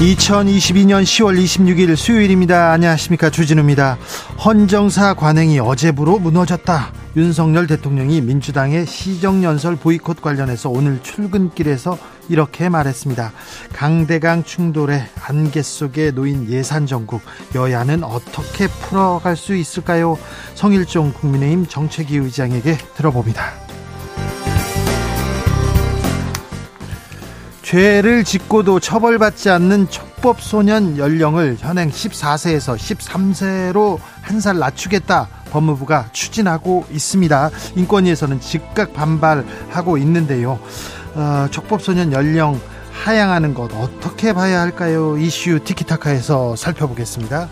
2022년 10월 26일 수요일입니다. 안녕하십니까. 주진우입니다. 헌정사 관행이 어제부로 무너졌다. 윤석열 대통령이 민주당의 시정연설 보이콧 관련해서 오늘 출근길에서 이렇게 말했습니다. 강대강 충돌의 안개 속에 놓인 예산 정국 여야는 어떻게 풀어갈 수 있을까요? 성일종 국민의힘 정책위 의장에게 들어봅니다. 죄를 짓고도 처벌받지 않는 촉법소년 연령을 현행 14세에서 13세로 한 살 낮추겠다. 법무부가 추진하고 있습니다. 인권위에서는 즉각 반발하고 있는데요. 어, 촉법소년 연령 하향하는 것 어떻게 봐야 할까요? 이슈 티키타카에서 살펴보겠습니다.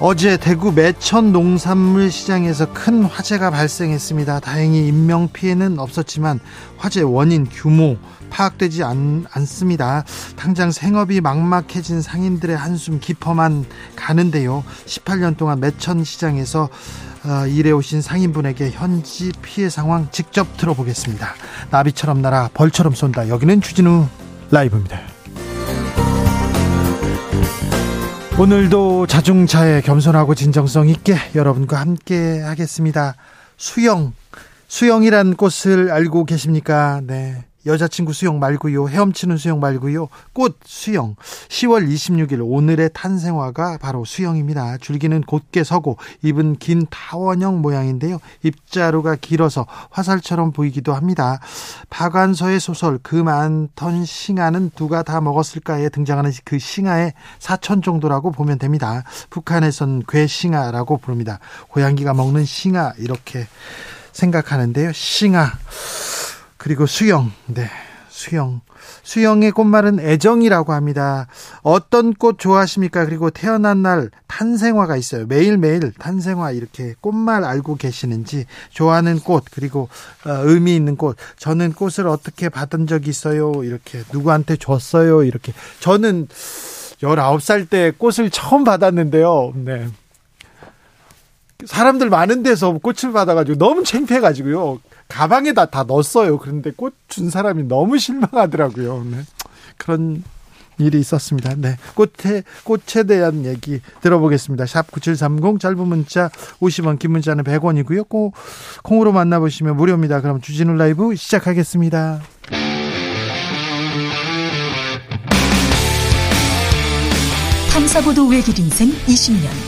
어제 대구 매천 농산물 시장에서 큰 화재가 발생했습니다. 다행히 인명 피해는 없었지만 화재 원인 규모 파악되지 않, 않습니다. 당장 생업이 막막해진 상인들의 한숨 깊어만 가는데요. 18년 동안 매천 시장에서 어, 일해오신 상인분에게 현지 피해 상황 직접 들어보겠습니다. 나비처럼 날아 벌처럼 쏜다. 여기는 주진우 라이브입니다. 오늘도 자중차에 겸손하고 진정성 있게 여러분과 함께 하겠습니다. 수영, 수영이란 꽃을 알고 계십니까? 네. 여자친구 수영 말고요. 헤엄치는 수영 말고요. 꽃 수영. 10월 26일 오늘의 탄생화가 바로 수영입니다. 줄기는 곧게 서고 잎은 긴 타원형 모양인데요. 입자루가 길어서 화살처럼 보이기도 합니다. 박완서의 소설 그 많던 싱아는 누가 다 먹었을까에 등장하는 그 싱아의 사천 정도라고 보면 됩니다. 북한에선 괴싱아라고 부릅니다. 고양이가 먹는 싱아 이렇게 생각하는데요. 싱아 그리고 수영, 네, 수영. 수영의 꽃말은 애정이라고 합니다. 어떤 꽃 좋아하십니까? 그리고 태어난 날 탄생화가 있어요. 매일매일 탄생화 이렇게 꽃말 알고 계시는지 좋아하는 꽃 그리고 어, 의미 있는 꽃. 저는 꽃을 어떻게 받은 적이 있어요? 이렇게 누구한테 줬어요? 이렇게 저는 19살 때 꽃을 처음 받았는데요. 네. 사람들 많은 데서 꽃을 받아가지고 너무 창피해가지고요. 가방에다 다 넣었어요. 그런데 꽃 준 사람이 너무 실망하더라고요. 네. 그런 일이 있었습니다. 네. 꽃에, 꽃에 대한 얘기 들어보겠습니다. 샵 9730 짧은 문자 50원, 긴 문자는 100원이고요. 꼭 콩으로 만나보시면 무료입니다. 그럼 주진우 라이브 시작하겠습니다. 탐사보도 외길 인생 20년.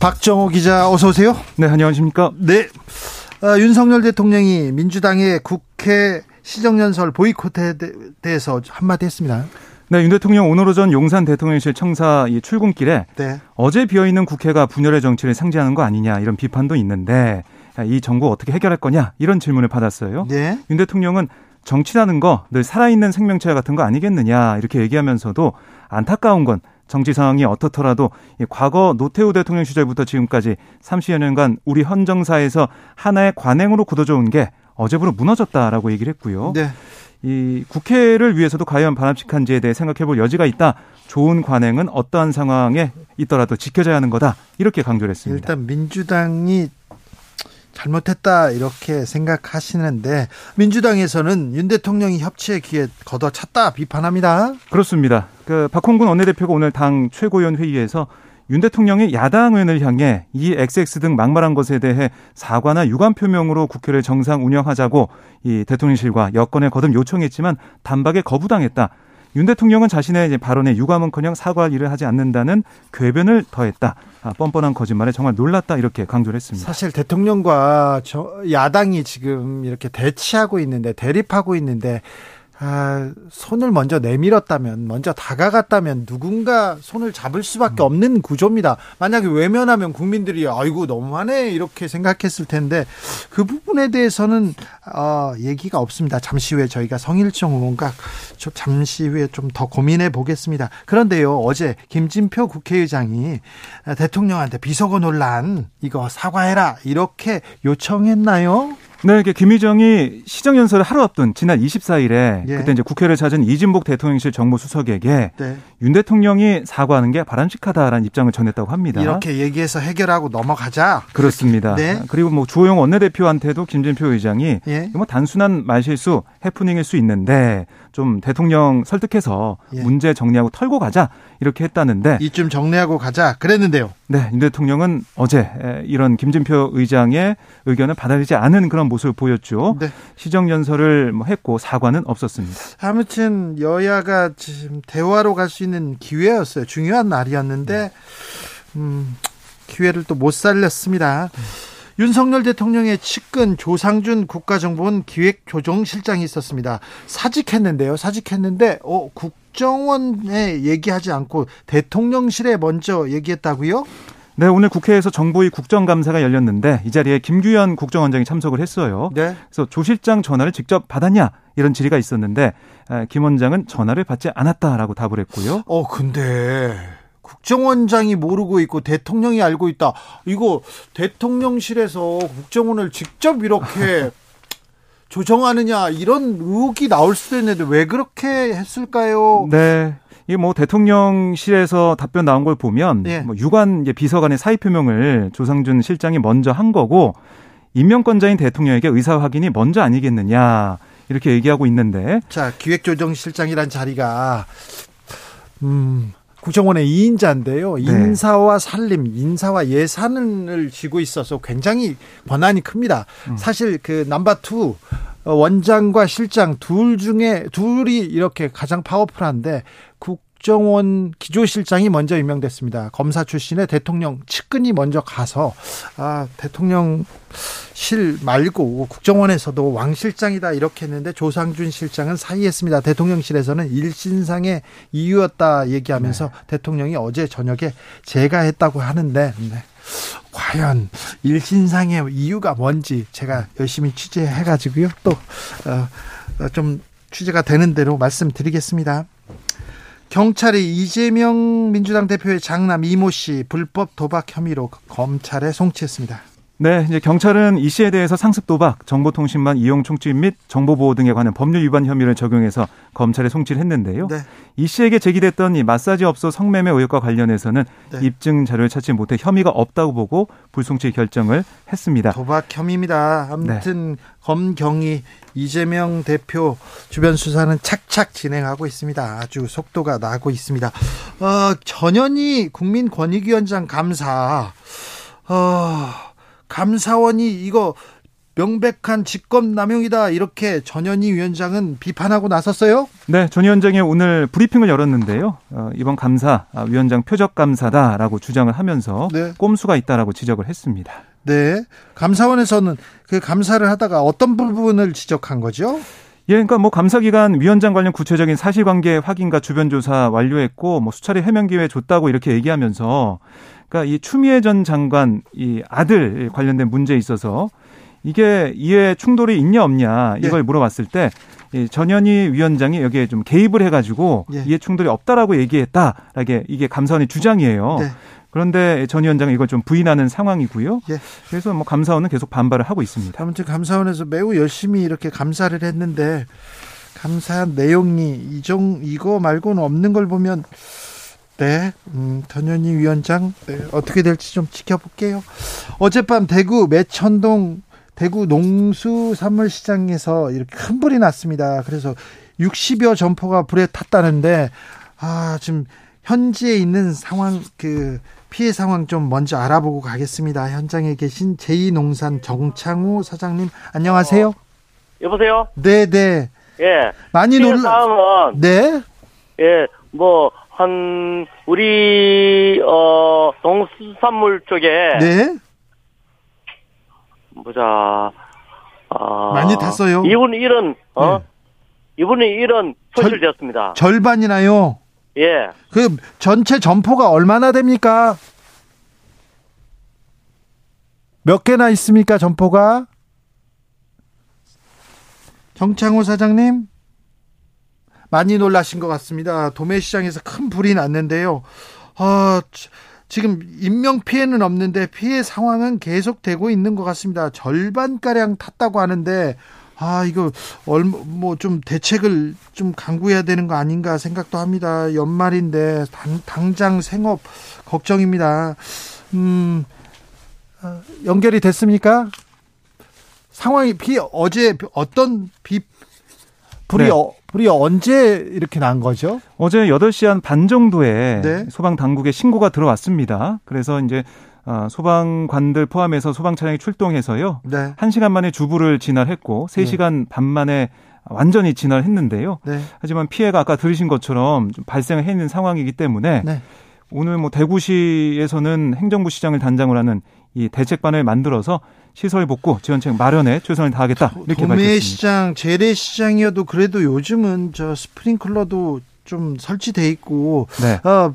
박정호 기자 어서 오세요. 네, 안녕하십니까? 네. 어, 윤석열 대통령이 민주당의 국회 시정연설 보이콧에 대해서 한마디 했습니다. 네, 윤 대통령 오늘 오전 용산 대통령실 청사 이 출근길에 네. 어제 비어있는 국회가 분열의 정치를 상징하는 거 아니냐 이런 비판도 있는데 이 정부 어떻게 해결할 거냐 이런 질문을 받았어요. 네. 윤 대통령은 정치라는 거 늘 살아있는 생명체 같은 거 아니겠느냐 이렇게 얘기하면서도 안타까운 건 정치 상황이 어떻더라도 과거 노태우 대통령 시절부터 지금까지 30여 년간 우리 헌정사에서 하나의 관행으로 굳어져 온 게 어제부로 무너졌다라고 얘기를 했고요. 네. 이 국회를 위해서도 과연 반합식한지에 대해 생각해 볼 여지가 있다. 좋은 관행은 어떠한 상황에 있더라도 지켜져야 하는 거다. 이렇게 강조를 했습니다. 일단 민주당이 잘못했다 이렇게 생각하시는데 민주당에서는 윤 대통령이 협치의 기회 걷어찼다 비판합니다. 그렇습니다. 그 박홍근 원내대표가 오늘 당 최고위원 회의에서 윤 대통령이 야당 의원을 향해 이 XX 등 막말한 것에 대해 사과나 유감 표명으로 국회를 정상 운영하자고 이 대통령실과 여권에 거듭 요청했지만 단박에 거부당했다. 윤 대통령은 자신의 발언에 유감은커녕 사과할 일을 하지 않는다는 궤변을 더했다. 아, 뻔뻔한 거짓말에 정말 놀랐다 이렇게 강조를 했습니다. 사실 대통령과 야당이 지금 이렇게 대치하고 있는데 대립하고 있는데 아, 손을 먼저 내밀었다면, 먼저 다가갔다면 누군가 손을 잡을 수밖에 음. 없는 구조입니다. 만약에 외면하면 국민들이 아이고 너무하네 이렇게 생각했을 텐데 그 부분에 대해서는 어, 얘기가 없습니다. 잠시 후에 저희가 성일정 의원과 잠시 후에 좀 더 고민해 보겠습니다. 그런데요, 어제 김진표 국회의장이 대통령한테 비서고 논란 이거 사과해라 이렇게 요청했나요? 네, 이게 김희정이 시정연설을 하루 앞둔 지난 24일에 예. 그때 이제 국회를 찾은 이진복 대통령실 정무수석에게 네. 윤 대통령이 사과하는 게 바람직하다라는 입장을 전했다고 합니다. 이렇게 얘기해서 해결하고 넘어가자. 그렇습니다. 네. 그리고 뭐 주호영 원내대표한테도 김진표 의장이 예. 뭐 단순한 말실수, 해프닝일 수 있는데 좀 대통령 설득해서 예. 문제 정리하고 털고 가자 이렇게 했다는데 이쯤 정리하고 가자 그랬는데요. 네, 윤 대통령은 어제 이런 김진표 의장의 의견을 받아들이지 않은 그런 모습을 보였죠. 네. 시정 연설을 뭐 했고 사과는 없었습니다. 아무튼 여야가 지금 대화로 갈 수 있는 기회였어요. 중요한 날이었는데 음, 기회를 또 못 살렸습니다. 윤석열 대통령의 측근 조상준 국가정보원 기획조정실장이 있었습니다. 사직했는데요. 사직했는데 어, 국정원에 얘기하지 않고 대통령실에 먼저 얘기했다고요? 네, 오늘 국회에서 정보위 국정감사가 열렸는데 이 자리에 김규현 국정원장이 참석을 했어요. 네. 그래서 조 실장 전화를 직접 받았냐 이런 질의가 있었는데 김 원장은 전화를 받지 않았다라고 답을 했고요. 어, 근데 국정원장이 모르고 있고 대통령이 알고 있다. 이거 대통령실에서 국정원을 직접 이렇게 조정하느냐 이런 의혹이 나올 수도 있는데 왜 그렇게 했을까요? 네. 이게 뭐 대통령실에서 답변 나온 걸 보면 네. 뭐 유관 비서관의 사의 표명을 조상준 실장이 먼저 한 거고 임명권자인 대통령에게 의사 확인이 먼저 아니겠느냐 이렇게 얘기하고 있는데 자 기획조정실장이란 자리가 음 국정원의 2인자인데요. 네. 인사와 살림, 인사와 예산을 쥐고 있어서 굉장히 권한이 큽니다. 음. 사실 그 number two 원장과 실장 둘 중에 둘이 이렇게 가장 powerful한데 국정원 기조실장이 먼저 임명됐습니다. 검사 출신의 대통령 측근이 먼저 가서 아 대통령 실 말고 국정원에서도 왕 실장이다 이렇게 했는데 조상준 실장은 사의했습니다. 대통령실에서는 일신상의 이유였다 얘기하면서 네. 대통령이 어제 저녁에 제가 했다고 하는데 네. 과연 일신상의 이유가 뭔지 제가 열심히 취재해가지고요 또좀 어, 취재가 되는 대로 말씀드리겠습니다. 경찰이 이재명 민주당 대표의 장남 이모 씨 불법 도박 혐의로 검찰에 송치했습니다. 네, 이제 경찰은 이 씨에 대해서 상습 도박, 정보통신망 이용 총집 및 정보보호 등에 관한 법률 위반 혐의를 적용해서 검찰에 송치를 했는데요. 네. 이 씨에게 제기됐던 이 마사지 업소 성매매 의혹과 관련해서는 네. 입증 자료를 찾지 못해 혐의가 없다고 보고 불송치 결정을 했습니다. 도박 혐의입니다. 아무튼 네. 검경이 이재명 대표 주변 수사는 착착 진행하고 있습니다. 아주 속도가 나고 있습니다. 어, 전현희 국민권익위원장 감사. 어, 감사원이 이거 명백한 직권남용이다 이렇게 전현희 위원장은 비판하고 나섰어요. 네, 전 위원장이 오늘 브리핑을 열었는데요. 어, 이번 감사 아, 위원장 표적 감사다라고 주장을 하면서 네. 꼼수가 있다라고 지적을 했습니다. 네, 감사원에서는 그 감사를 하다가 어떤 부분을 지적한 거죠? 예, 그러니까 뭐 감사 기간 위원장 관련 구체적인 사실관계 확인과 주변 조사 완료했고 뭐 수차례 해명 기회 줬다고 이렇게 얘기하면서 그러니까 이 추미애 전 장관 이 아들 관련된 문제에 있어서 이게 이해 충돌이 있냐 없냐 이걸 네. 물어봤을 때 전현희 위원장이 여기에 좀 개입을 해가지고 네. 이해 충돌이 없다라고 얘기했다라게 이게 감사원의 주장이에요. 네. 그런데 전 위원장은 이걸 좀 부인하는 상황이고요. 예. 그래서 뭐 감사원은 계속 반발을 하고 있습니다. 아무튼 감사원에서 매우 열심히 이렇게 감사를 했는데 감사한 내용이 이종 이거 말고는 없는 걸 보면 네, 음, 전현희 위원장 네, 어떻게 될지 좀 지켜볼게요. 어젯밤 대구 매천동 대구 농수산물시장에서 이렇게 큰 불이 났습니다. 그래서 60여 점포가 불에 탔다는데 아 지금 현지에 있는 상황 그 피해 상황 좀 먼저 알아보고 가겠습니다. 현장에 계신 제2농산 정창우 사장님 안녕하세요. 어, 여보세요? 네, 네. 예. 많이 놀라. 네. 예. 뭐 한 우리 어 농수산물 쪽에 네. 보자. 아, 많이 탔어요. 이분 일은 어? 네. 이분의 일은 소실되었습니다. 절반이나요? 예. 그 전체 점포가 얼마나 됩니까? 몇 개나 있습니까, 점포가? 정창호 사장님? 많이 놀라신 것 같습니다. 도매시장에서 큰 불이 났는데요. 아, 지금 인명 피해는 없는데 피해 상황은 계속되고 있는 것 같습니다. 절반 가량 탔다고 하는데 아, 이거 얼마 뭐 좀 대책을 좀 강구해야 되는 거 아닌가 생각도 합니다. 연말인데 당, 당장 생업 걱정입니다. 음. 어, 연결이 됐습니까? 상황이 비 어제 어떤 비 불이 네. 어, 불이 언제 이렇게 난 거죠? 어제 8시 한 반 정도에 네. 소방 당국에 신고가 들어왔습니다. 그래서 이제 어, 소방관들 포함해서 소방 차량이 출동해서요. 네. 1시간 만에 주부를 진화했고 3시간 네. 반 만에 완전히 진화했는데요. 네. 하지만 피해가 아까 들으신 것처럼 좀 발생해 있는 상황이기 때문에 네. 오늘 뭐 대구시에서는 행정부 시장을 단장을 하는 이 대책반을 만들어서 시설 복구 지원책 마련에 최선을 다하겠다 이렇게 도매 시장 재래시장이어도 그래도 요즘은 저 스프링클러도 좀 설치돼 있고 네. 어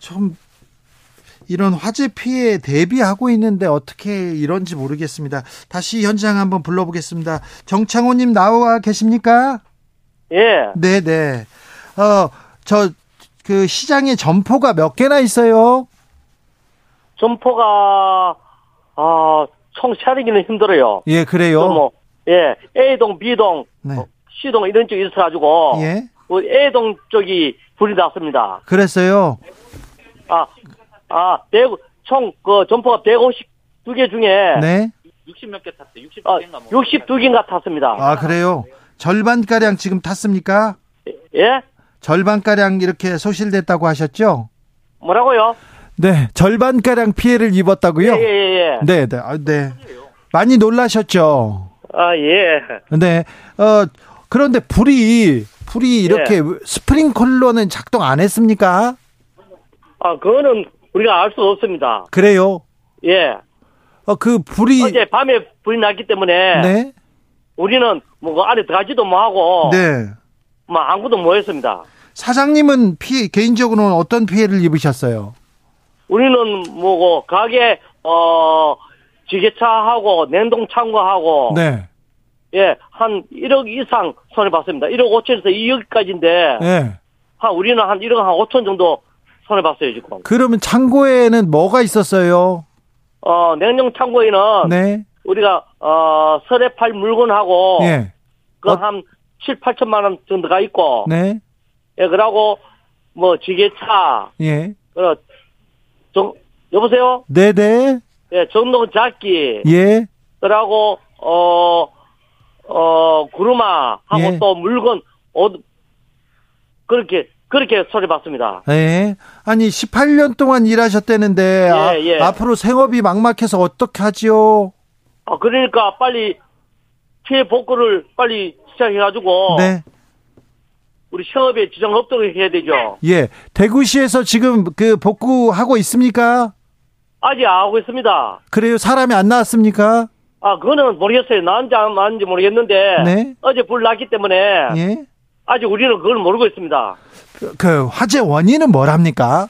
좀 이런 화재 피해 대비하고 있는데 어떻게 이런지 모르겠습니다. 다시 현장 한번 불러보겠습니다. 정창호님 나와 계십니까? 예. 네, 네. 어, 저, 그 시장에 점포가 몇 개나 있어요? 점포가, 아, 총 차리기는 힘들어요. 예, 그래요? 뭐, 예, A동, B동, 네. 어, C동 이런 쪽이 있어가지고, 예. 그 A동 쪽이 불이 났습니다. 그랬어요? 아, 아, 100, 총, 그, 점포가 152개 중에. 네. 60몇 개 탔어요. 62개인가 아, 뭐. 62개인가 탔습니다. 아, 그래요? 절반가량 지금 탔습니까? 예? 절반가량 이렇게 소실됐다고 하셨죠? 뭐라고요? 네, 절반가량 피해를 입었다고요? 예, 예, 예. 네, 네, 아, 네. 많이 놀라셨죠? 아, 예. 네, 어, 그런데 불이, 불이 이렇게 예. 스프링클러는 작동 안 했습니까? 아, 그거는 우리가 알 수 없습니다. 그래요? 예. 어, 그 불이. 어제 밤에 불이 났기 때문에. 네. 우리는 뭐그 안에 들어가지도 못하고. 네. 뭐 아무도 못 했습니다. 사장님은 피해, 개인적으로는 어떤 피해를 입으셨어요? 우리는 뭐고, 그 가게, 어, 지게차하고 냉동 창고하고. 네. 예, 한 1억 이상 손해 봤습니다. 1억 5천에서 2억까지인데. 네. 한, 우리는 한 1억 한 5천 정도 손해 봤어요, 지금. 그러면 창고에는 뭐가 있었어요? 어, 냉동 창고에는 네. 우리가 어, 설에 팔 물건하고 네. 그한 어? 7, 8천만 원 정도가 있고 네. 예, 그러고 뭐 지게차 예. 그 정, 여보세요? 네, 네. 예, 전동 작기 예. 그러고 어 어, 구르마 하고 예. 또 물건 어 그렇게 그렇게 처리받습니다. 네. 아니 18년 동안 일하셨다는데 예, 아, 예. 앞으로 생업이 막막해서 어떻게 하지요? 아 그러니까 빨리 피해 복구를 빨리 시작해가지고 네. 우리 생업에 지장 없도록 해야 되죠. 예. 대구시에서 지금 그 복구하고 있습니까? 아직 안 하고 있습니다. 그래요? 사람이 안 나왔습니까? 아, 그거는 모르겠어요. 나은지 안 나은지 모르겠는데. 네? 어제 불 났기 때문에. 예? 아직 우리는 그걸 모르고 있습니다. 그 화재 원인은 뭐랍니까?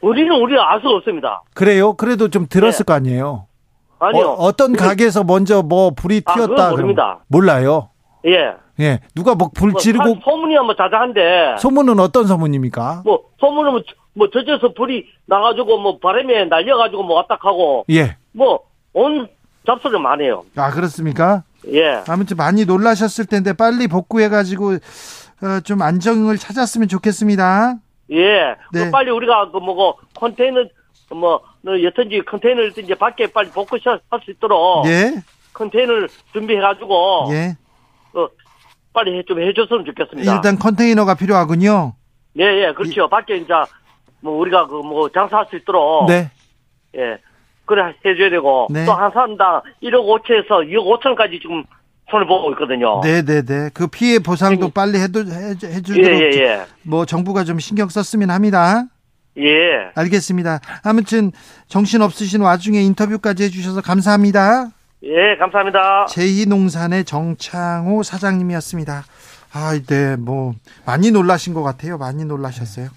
우리는 우리가 알수 없습니다. 그래요? 그래도 좀 들었을 네. 거 아니에요? 아니요. 어, 떤 가게에서 먼저 뭐 불이 아, 튀었다. 아, 모릅니다. 몰라요. 예. 예. 누가 뭐불 뭐, 지르고 소문이야 뭐 자자한데. 소문은 어떤 소문입니까? 뭐 소문은 뭐, 뭐 저쪽에서 불이 나가지고 뭐 바람에 날려가지고 뭐 왔다 하고. 예. 뭐 온 잡소리 많아요. 아 그렇습니까? 예. 아무튼 많이 놀라셨을 텐데 빨리 복구해가지고 어, 좀 안정을 찾았으면 좋겠습니다. 예. 네. 그 빨리 우리가 그 뭐고 컨테이너 뭐 여튼지 컨테이너를 이제 밖에 빨리 복구할 수 있도록 예. 컨테이너를 준비해가지고 예. 어, 빨리 좀 해줬으면 좋겠습니다. 일단 컨테이너가 필요하군요. 예, 예, 그렇죠. 예. 밖에 이제 뭐 우리가 그 뭐 장사할 수 있도록 네. 예 그래 해줘야 되고 네. 또한 사람당 1억 5천에서 2억 5천까지 지금 손을 보고 있거든요. 네 네 네. 그 피해 보상도 네. 빨리 해도 해주도록 예, 예, 예. 뭐 정부가 좀 신경 썼으면 합니다. 예. 알겠습니다. 아무튼 정신 없으신 와중에 인터뷰까지 해주셔서 감사합니다. 예, 감사합니다. 제2농산의 정창호 사장님이었습니다. 아, 네, 뭐 많이 놀라신 것 같아요. 많이 놀라셨어요.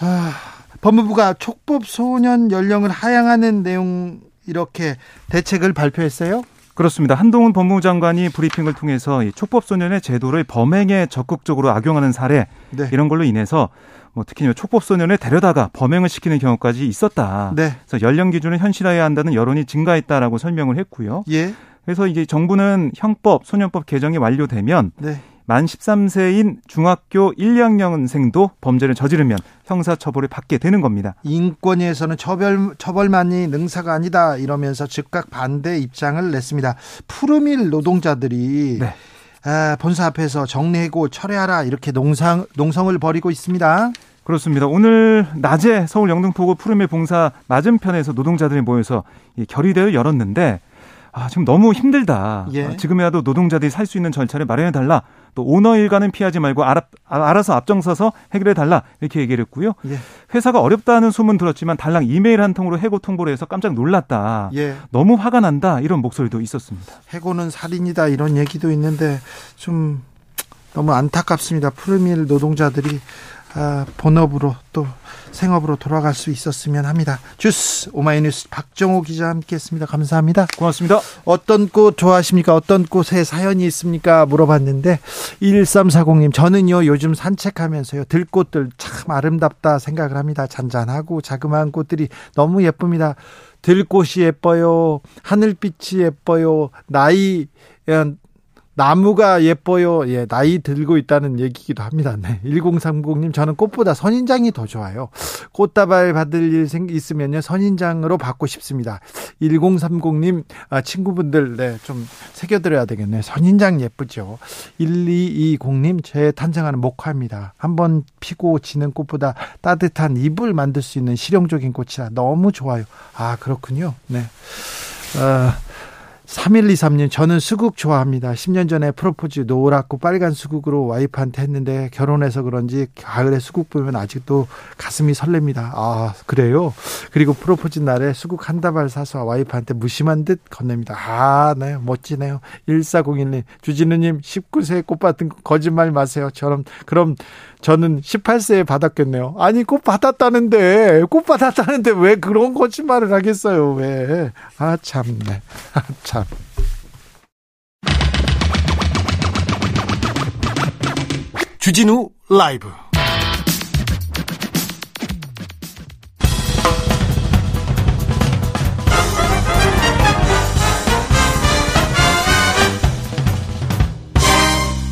아, 법무부가 촉법 소년 연령을 하향하는 내용 이렇게 대책을 발표했어요. 그렇습니다. 한동훈 법무부 장관이 브리핑을 통해서 이 촉법 소년의 제도를 범행에 적극적으로 악용하는 사례 네. 이런 걸로 인해서 뭐 특히 촉법 소년을 데려다가 범행을 시키는 경우까지 있었다. 네. 그래서 연령 기준을 현실화해야 한다는 여론이 증가했다라고 설명을 했고요. 예. 그래서 이제 정부는 형법, 소년법 개정이 완료되면 네. 만 13세인 중학교 1, 2학년생도 범죄를 저지르면 형사 처벌을 받게 되는 겁니다. 인권위에서는 처벌, 처벌만이 능사가 아니다 이러면서 즉각 반대 입장을 냈습니다. 푸르밀 노동자들이 네. 아, 본사 앞에서 정리해고 철회하라 이렇게 농상, 농성을 벌이고 있습니다. 그렇습니다. 오늘 낮에 서울 영등포구 푸르밀 봉사 맞은편에서 노동자들이 모여서 결의대를 열었는데 아, 지금 너무 힘들다. 예. 아, 지금이라도 노동자들이 살 수 있는 절차를 마련해 달라. 또 오너 일가는 피하지 말고 알아, 알아서 앞장서서 해결해 달라. 이렇게 얘기를 했고요. 예. 회사가 어렵다는 소문 들었지만 달랑 이메일 한 통으로 해고 통보를 해서 깜짝 놀랐다. 예. 너무 화가 난다. 이런 목소리도 있었습니다. 해고는 살인이다. 이런 얘기도 있는데 좀 너무 안타깝습니다. 푸르밀 노동자들이 아, 본업으로 또 생업으로 돌아갈 수 있었으면 합니다. 주스 오마이뉴스 박정호 기자 함께했습니다. 감사합니다. 고맙습니다. 어떤 꽃 좋아하십니까? 어떤 꽃에 사연이 있습니까? 물어봤는데 1340님 저는요 요즘 산책하면서요 들꽃들 참 아름답다 생각을 합니다. 잔잔하고 자그마한 꽃들이 너무 예쁩니다. 들꽃이 예뻐요. 하늘빛이 예뻐요. 나이 나무가 예뻐요. 예, 나이 들고 있다는 얘기기도 합니다. 네. 1030님, 저는 꽃보다 선인장이 더 좋아요. 꽃다발 받을 일 있으면요, 선인장으로 받고 싶습니다. 1030님, 아, 친구분들, 네, 좀 새겨드려야 되겠네. 선인장 예쁘죠. 1220님, 제 탄생하는 목화입니다. 한번 피고 지는 꽃보다 따뜻한 잎을 만들 수 있는 실용적인 꽃이라 너무 좋아요. 아, 그렇군요. 네. 아, 3123님, 저는 수국 좋아합니다. 10년 전에 프로포즈 노랗고 빨간 수국으로 와이프한테 했는데 결혼해서 그런지 가을에 수국 보면 아직도 가슴이 설렙니다. 아, 그래요? 그리고 프로포즈 날에 수국 한 다발 사서 와이프한테 무심한 듯 건넵니다. 아, 네, 멋지네요. 1401님, 주진우님, 19세 꽃 받은 거짓말 마세요. 저럼, 그럼 저는 18세에 받았겠네요. 아니, 꽃 받았다는데, 꽃 받았다는데 왜 그런 거짓말을 하겠어요, 왜. 아, 참네. 아, 참. 주진우 라이브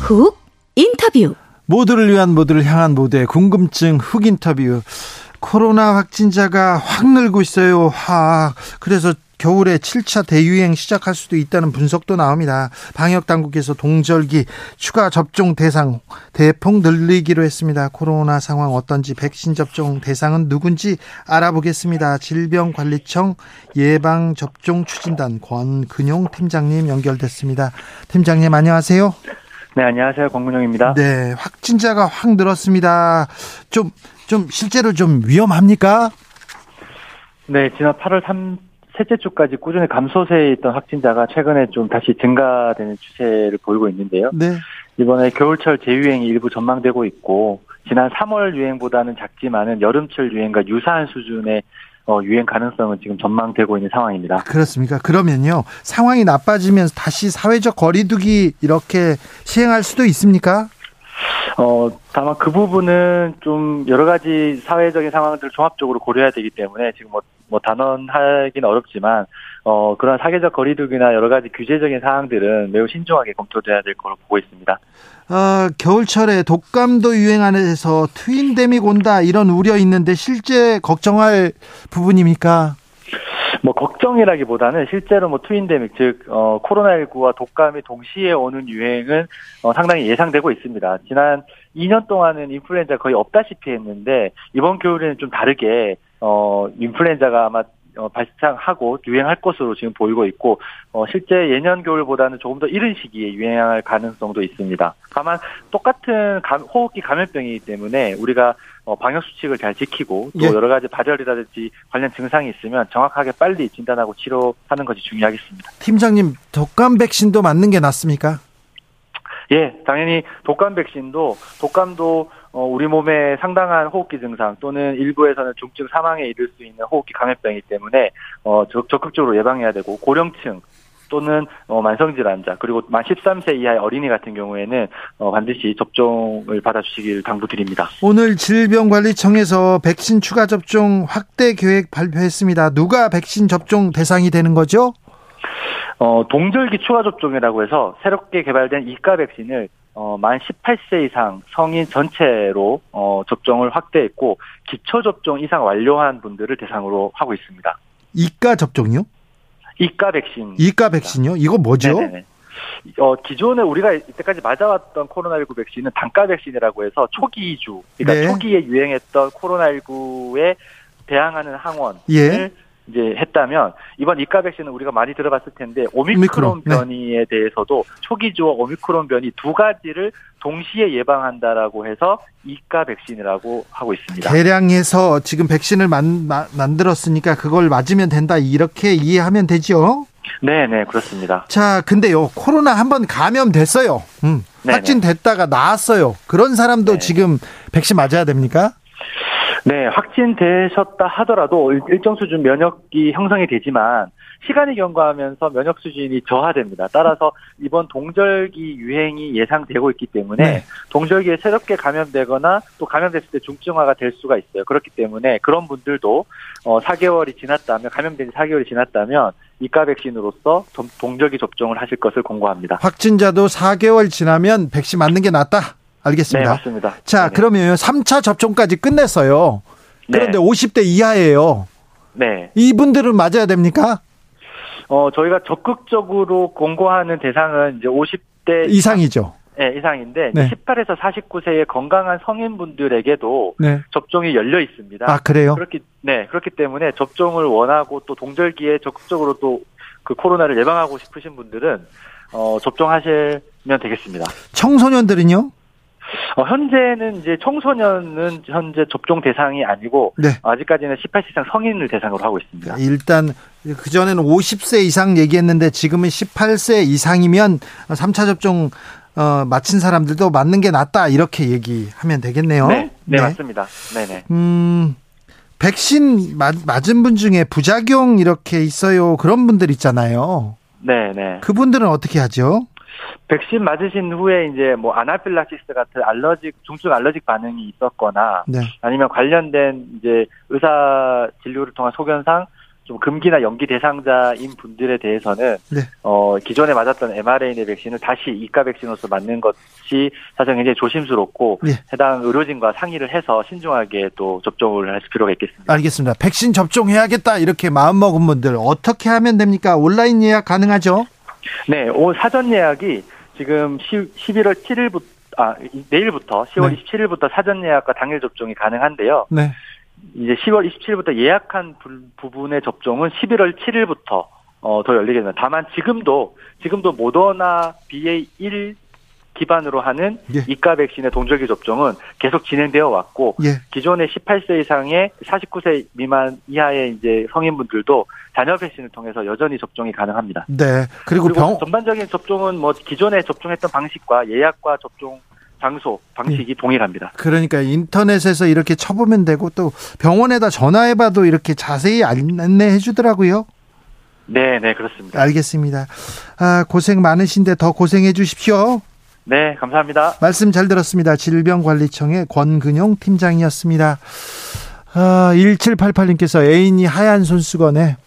훅 인터뷰 모두를 위한 모두를 향한 모두의 궁금증 흑 인터뷰. 코로나 확진자가 확 늘고 있어요. 확. 그래서 겨울에 7차 대유행 시작할 수도 있다는 분석도 나옵니다. 방역 당국에서 동절기 추가 접종 대상 대폭 늘리기로 했습니다. 코로나 상황 어떤지 백신 접종 대상은 누군지 알아보겠습니다. 질병관리청 예방 접종 추진단 권근용 팀장님 연결됐습니다. 팀장님 안녕하세요. 네, 안녕하세요. 권근영입니다. 네, 확진자가 확 늘었습니다. 좀, 좀 실제로 좀 위험합니까? 네, 지난 8월 3, 셋째 주까지 꾸준히 감소세에 있던 확진자가 최근에 좀 다시 증가되는 추세를 보이고 있는데요. 네. 이번에 겨울철 재유행이 일부 전망되고 있고, 지난 3월 유행보다는 작지만은 여름철 유행과 유사한 수준의 어, 유행 가능성은 지금 전망되고 있는 상황입니다. 그렇습니까? 그러면요 상황이 나빠지면서 다시 사회적 거리두기 이렇게 시행할 수도 있습니까? 어, 다만 그 부분은 좀 여러 가지 사회적인 상황들을 종합적으로 고려해야 되기 때문에 지금 뭐, 뭐 단언하기는 어렵지만, 어, 그런 사회적 거리두기나 여러 가지 규제적인 사항들은 매우 신중하게 검토돼야 될 거로 보고 있습니다. 어, 겨울철에 독감도 유행하면서 트윈데믹 온다 이런 우려 있는데 실제 걱정할 부분입니까? 뭐 걱정이라기보다는 실제로 뭐 트윈데믹 즉 어, 코로나19와 독감이 동시에 오는 유행은 어, 상당히 예상되고 있습니다. 지난 2년 동안은 인플루엔자 거의 없다시피 했는데 이번 겨울에는 좀 다르게 어 인플루엔자가 아마 어, 발생하고 유행할 것으로 지금 보이고 있고 어, 실제 예년 겨울보다는 조금 더 이른 시기에 유행할 가능성도 있습니다. 다만 똑같은 감, 호흡기 감염병이기 때문에 우리가 어, 방역 수칙을 잘 지키고 또 예. 여러 가지 발열이라든지 관련 증상이 있으면 정확하게 빨리 진단하고 치료하는 것이 중요하겠습니다. 팀장님 독감 백신도 맞는 게 낫습니까? 예, 당연히 독감 백신도 독감도 어, 우리 몸에 상당한 호흡기 증상 또는 일부에서는 중증 사망에 이를 수 있는 호흡기 감염병이기 때문에 어, 적 극적으로 예방해야 되고 고령층 또는 어, 만성질환자 그리고 만 13세 이하의 어린이 같은 경우에는 어, 반드시 접종을 받아주시길 당부드립니다. 오늘 질병관리청에서 백신 추가 접종 확대 계획 발표했습니다. 누가 백신 접종 대상이 되는 거죠? 어, 동절기 추가 접종이라고 해서 새롭게 개발된 이가 백신을 어, 만 18세 이상 성인 전체로 어, 접종을 확대했고 기초 접종 이상 완료한 분들을 대상으로 하고 있습니다. 이가 접종이요? 이가 백신. 이가 백신요? 이거 뭐죠? 네네네. 어, 기존에 우리가 이때까지 맞아왔던 코로나19 백신은 단가 백신이라고 해서 초기 주, 그러니까 네. 초기에 유행했던 코로나19에 대항하는 항원을 예. 이제 했다면 이번 이가 백신은 우리가 많이 들어봤을 텐데 오미크론, 오미크론 네. 변이에 네. 대해서도 초기주와 오미크론 변이 두 가지를 동시에 예방한다라고 해서 이가 백신이라고 하고 있습니다. 대량해서 지금 백신을 만, 마, 만들었으니까 그걸 맞으면 된다 이렇게 이해하면 되죠? 네, 네, 그렇습니다. 자, 근데요, 코로나 한번 감염됐어요. 음, 확진됐다가 나았어요. 그런 사람도 네. 지금 백신 맞아야 됩니까? 네, 확진되셨다 하더라도 일정 수준 면역이 형성이 되지만 시간이 경과하면서 면역 수준이 저하됩니다. 따라서 이번 동절기 유행이 예상되고 있기 때문에 네. 동절기에 새롭게 감염되거나 또 감염됐을 때 중증화가 될 수가 있어요. 그렇기 때문에 그런 분들도 어 4개월이 지났다면 감염된 지 4개월이 지났다면 이가 백신으로서 동절기 접종을 하실 것을 공고합니다. 확진자도 4개월 지나면 백신 맞는 게 낫다. 알겠습니다. 네, 맞습니다. 자, 네 그러면 3차 접종까지 끝냈어요. 그런데 네. 50대 이하예요. 네. 이분들은 맞아야 됩니까? 어, 저희가 적극적으로 공고하는 대상은 이제 50대 이상이죠. 네, 이상인데 네. 18에서 49세의 건강한 성인분들에게도 네. 접종이 열려 있습니다. 아, 그래요? 그렇기 네, 그렇기 때문에 접종을 원하고 또 동절기에 적극적으로 또 그 코로나를 예방하고 싶으신 분들은 어, 접종하시면 되겠습니다. 청소년들은요? 어, 현재는 이제 청소년은 현재 접종 대상이 아니고 네. 아직까지는 18세 이상 성인을 대상으로 하고 있습니다. 일단 그 전에는 50세 이상 얘기했는데 지금은 18세 이상이면 3차 접종 어, 마친 사람들도 맞는 게 낫다 이렇게 얘기하면 되겠네요. 네, 네, 네. 맞습니다. 네네. 음, 백신 맞, 맞은 분 중에 부작용 이렇게 있어요. 그런 분들 있잖아요. 네 네. 그분들은 어떻게 하죠? 백신 맞으신 후에 이제 뭐 아나필락시스 같은 알러직 중증 알러직 반응이 있었거나 네. 아니면 관련된 이제 의사 진료를 통한 소견상 좀 금기나 연기 대상자인 분들에 대해서는 네. 어 기존에 맞았던 mRNA 백신을 다시 이가 백신으로서 맞는 것이 사실 굉장히 조심스럽고 네. 해당 의료진과 상의를 해서 신중하게 또 접종을 할 필요가 있겠습니다. 알겠습니다. 백신 접종해야겠다 이렇게 마음 먹은 분들 어떻게 하면 됩니까? 온라인 예약 가능하죠? 네, 오 사전 예약이 지금 10, 11월 7일부터 아 내일부터 10월 네. 27일부터 사전 예약과 당일 접종이 가능한데요. 네. 이제 10월 27일부터 예약한 부, 분의 접종은 11월 7일부터 어, 더 열리게 됩니다. 다만 지금도 지금도 모더나 BA1 기반으로 하는 예. 이가 백신의 동절기 접종은 계속 진행되어 왔고 예. 기존의 18세 이상의 49세 미만 이하의 이제 성인분들도 자녀 백신을 통해서 여전히 접종이 가능합니다. 네. 그리고, 그리고 병... 전반적인 접종은 뭐 기존에 접종했던 방식과 예약과 접종 장소 방식이 예. 동일합니다. 그러니까 인터넷에서 이렇게 쳐보면 되고 또 병원에다 전화해봐도 이렇게 자세히 안내해 주더라고요. 네, 네 그렇습니다. 알겠습니다. 아, 고생 많으신데 더 고생해 주십시오. 네, 감사합니다. 말씀 잘 들었습니다. 질병관리청의 권근용 팀장이었습니다. 아, 1788님께서 애인이 하얀 손수건에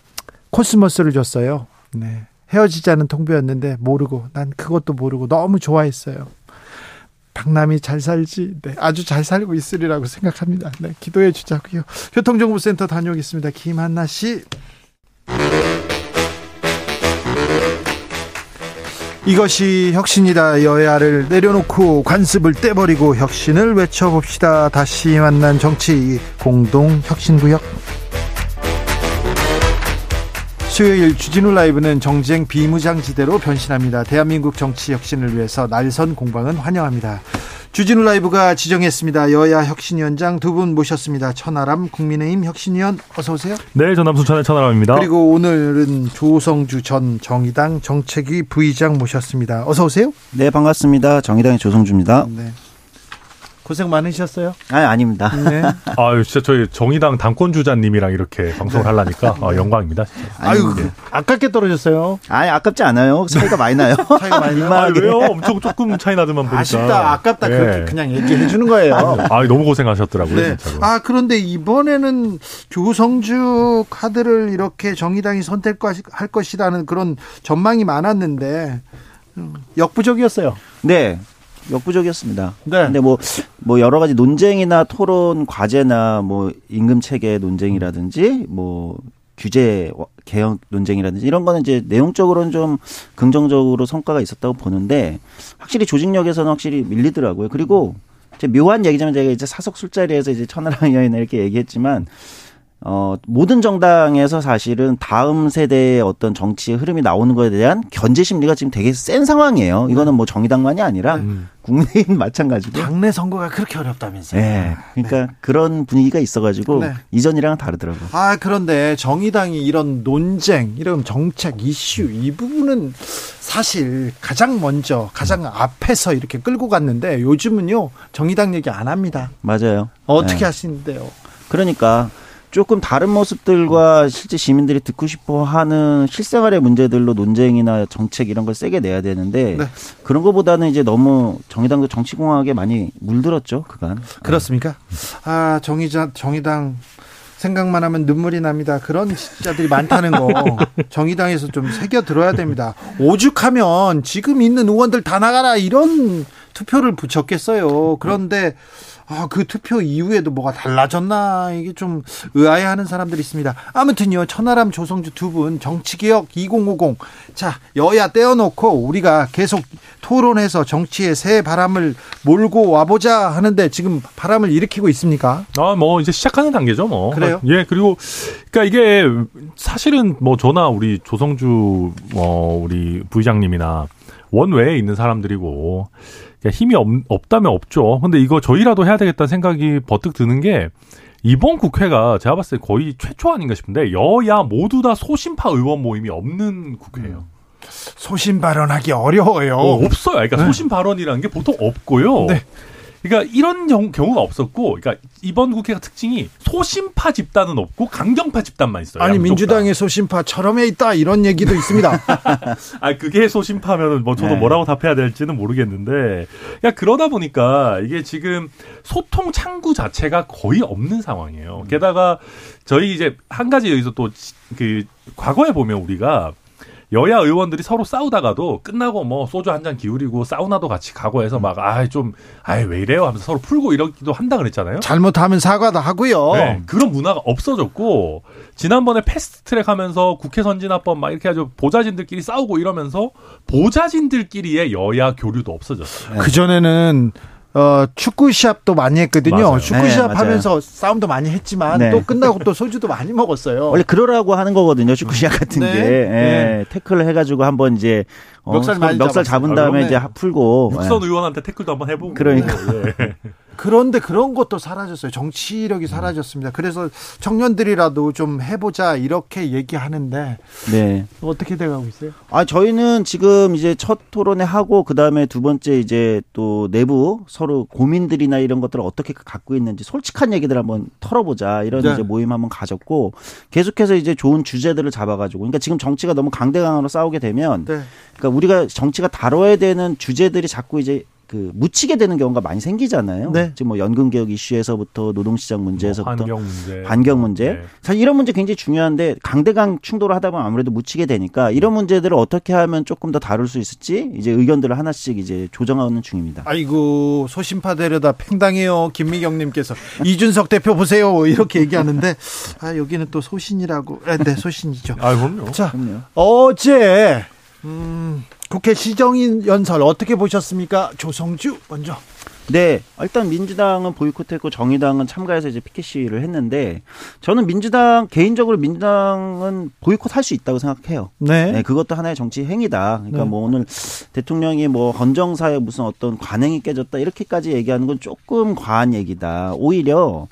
코스모스를 줬어요. 네. 헤어지자는 통보였는데 모르고 난 그것도 모르고 너무 좋아했어요. 박남이 잘 살지, 네, 아주 잘 살고 있으리라고 생각합니다. 네, 기도해 주자고요. 교통정보센터 다녀오겠습니다. 김한나 씨. 이것이 혁신이다. 여야를 내려놓고 관습을 떼버리고 혁신을 외쳐봅시다. 다시 만난 정치 공동 혁신구역. 수요일 주진우 라이브는 정쟁 비무장지대로 변신합니다. 대한민국 정치 혁신을 위해서 날선 공방은 환영합니다. 주진우 라이브가 지정했습니다. 여야 혁신위원장 두 분 모셨습니다. 천하람 국민의힘 혁신위원 어서 오세요. 네, 전남 순 천의 천하람입니다. 그리고 오늘은 조성주 전 정의당 정책위 부의장 모셨습니다. 어서 오세요. 네, 반갑습니다. 정의당의 조성주입니다. 네. 고생 많으셨어요? 아니, 아닙니다. 네. 아유, 진짜 저희 정의당 당권 주자님이랑 이렇게 방송을 네. 하려니까 아, 영광입니다. 진짜. 아유, 네. 아깝게 떨어졌어요. 아니, 아깝지 않아요. 차이가 많이 나요. 차이가 많이 나요. 아, 왜요? 엄청 조금 차이 나더만 보니까. 아쉽다, 아깝다. 네. 그렇게 그냥 얘기해 주는 거예요. 아, 너무 고생하셨더라고요. 네. 진짜로. 아, 그런데 이번에는 조성주 카드를 이렇게 정의당이 선택할 것이라는 그런 전망이 많았는데, 음, 역부족이었어요. 네. 역부족이었습니다. 네. 근데 뭐, 뭐 여러 가지 논쟁이나 토론 과제나 뭐 임금 체계 논쟁이라든지 뭐 규제 개혁 논쟁이라든지 이런 거는 이제 내용적으로는 좀 긍정적으로 성과가 있었다고 보는데 확실히 조직력에서는 확실히 밀리더라고요. 그리고 이제 묘한 얘기지만 제가 이제 사석 술자리에서 이제 천하람 의원이나 이렇게 얘기했지만 어, 모든 정당에서 사실은 다음 세대의 어떤 정치의 흐름이 나오는 것에 대한 견제 심리가 지금 되게 센 상황이에요. 이거는 뭐 정의당만이 아니라 음. 국민의힘 마찬가지고. 당내 선거가 그렇게 어렵다면서요. 네. 그러니까 네. 그런 분위기가 있어가지고 네. 이전이랑은 다르더라고요. 아, 그런데 정의당이 이런 논쟁, 이런 정책 이슈 이 부분은 사실 가장 먼저 가장 앞에서 이렇게 끌고 갔는데 요즘은요 정의당 얘기 안 합니다. 맞아요. 어떻게 네. 하시는데요? 그러니까 조금 다른 모습들과 실제 시민들이 듣고 싶어 하는 실생활의 문제들로 논쟁이나 정책 이런 걸 세게 내야 되는데 네. 그런 것보다는 이제 너무 정의당도 정치공학에 많이 물들었죠 그간 그렇습니까? 아 정의자 정의당 생각만 하면 눈물이 납니다. 그런 자들이 많다는 거 정의당에서 좀 새겨 들어야 됩니다. 오죽하면 지금 있는 의원들 다 나가라 이런 투표를 붙였겠어요. 그런데 아, 그 투표 이후에도 뭐가 달라졌나 이게 좀 의아해하는 사람들이 있습니다. 아무튼요 천하람 조성주 두 분 정치개혁 2050 자 여야 떼어놓고 우리가 계속 토론해서 정치의 새 바람을 몰고 와보자 하는데 지금 바람을 일으키고 있습니까? 아 뭐 이제 시작하는 단계죠 뭐. 그래요? 예 그리고 그러니까 이게 사실은 뭐 저나 우리 조성주 뭐 우리 부의장님이나 원외에 있는 사람들이고 힘이 없, 없다면 없죠. 근데 이거 저희라도 해야 되겠다는 생각이 버뜩 드는 게 이번 국회가 제가 봤을 때 거의 최초 아닌가 싶은데 여야 모두 다 소신파 의원 모임이 없는 국회예요. 소신 발언하기 어려워요. 어, 없어요. 그러니까 네. 소신 발언이라는 게 보통 없고요. 네. 그러니까 이런 경우, 가 없었고, 그러니까 이번 국회가 특징이 소심파 집단은 없고 강경파 집단만 있어요. 아니 민주당의 소심파 처럼에 있다 이런 얘기도 있습니다. 아 그게 소심파면은 뭐 저도 네. 뭐라고 답해야 될지는 모르겠는데, 그러니까 그러다 보니까 이게 지금 소통 창구 자체가 거의 없는 상황이에요. 게다가 저희 이제 한 가지 여기서 또 그 과거에 보면 우리가 여야 의원들이 서로 싸우다가도 끝나고 뭐 소주 한 잔 기울이고 사우나도 같이 가고 해서 막아좀 아이 왜 이래요 하면서 서로 풀고 이러기도 한다 그랬잖아요. 잘못하면 사과도 하고요. 네, 그런 문화가 없어졌고 지난번에 패스트트랙 하면서 국회 선진화법 막 이렇게 아주 보좌진들끼리 싸우고 이러면서 보좌진들끼리의 여야 교류도 없어졌어요. 그 전에는 어, 축구 시합도 많이 했거든요. 맞아요. 축구 시합 네, 하면서 싸움도 많이 했지만 네. 또 끝나고 또 소주도 많이 먹었어요. 원래 그러라고 하는 거거든요. 축구 시합 같은 네. 게. 예, 네. 태클을 해가지고 한번 이제 어, 멱살, 멱살 잡은 다음에 아, 이제 풀고. 육선 예. 의원한테 태클도 한번 해보고. 그러니까. 예. 그런데 그런 것도 사라졌어요. 정치력이 사라졌습니다. 그래서 청년들이라도 좀 해보자 이렇게 얘기하는데 네. 어떻게 돼가고 있어요? 아 저희는 지금 이제 첫 토론회 하고 그 다음에 두 번째 이제 또 내부 서로 고민들이나 이런 것들을 어떻게 갖고 있는지 솔직한 얘기들 한번 털어보자 이런 네. 이제 모임 한번 가졌고 계속해서 이제 좋은 주제들을 잡아가지고 그러니까 지금 정치가 너무 강대강으로 싸우게 되면 네. 그러니까 우리가 정치가 다뤄야 되는 주제들이 자꾸 이제 그 묻히게 되는 경우가 많이 생기잖아요. 네. 지금 뭐 연금 개혁 이슈에서부터 노동시장 문제에서부터 뭐 환경 문제, 환경 문제. 네. 사실 이런 문제 굉장히 중요한데 강대강 충돌을 하다 보면 아무래도 묻히게 되니까 이런 문제들을 어떻게 하면 조금 더 다룰 수 있을지 이제 의견들을 하나씩 이제 조정하는 중입니다. 아이고 소심파 되려다 팽당해요 김미경님께서 이준석 대표 보세요 이렇게 얘기하는데 아 여기는 또 소신이라고 아, 네 소신이죠. 아 그럼요. 자 그럼요. 어제 음. 국회 시정인 연설 어떻게 보셨습니까? 조성주 먼저. 네, 일단 민주당은 보이콧했고 정의당은 참가해서 이제 피켓 시위를 했는데 저는 민주당 개인적으로 민주당은 보이콧할 수 있다고 생각해요. 네. 네 그것도 하나의 정치 행위다. 그러니까 네. 뭐 오늘 대통령이 뭐 헌정사에 무슨 어떤 관행이 깨졌다 이렇게까지 얘기하는 건 조금 과한 얘기다. 오히려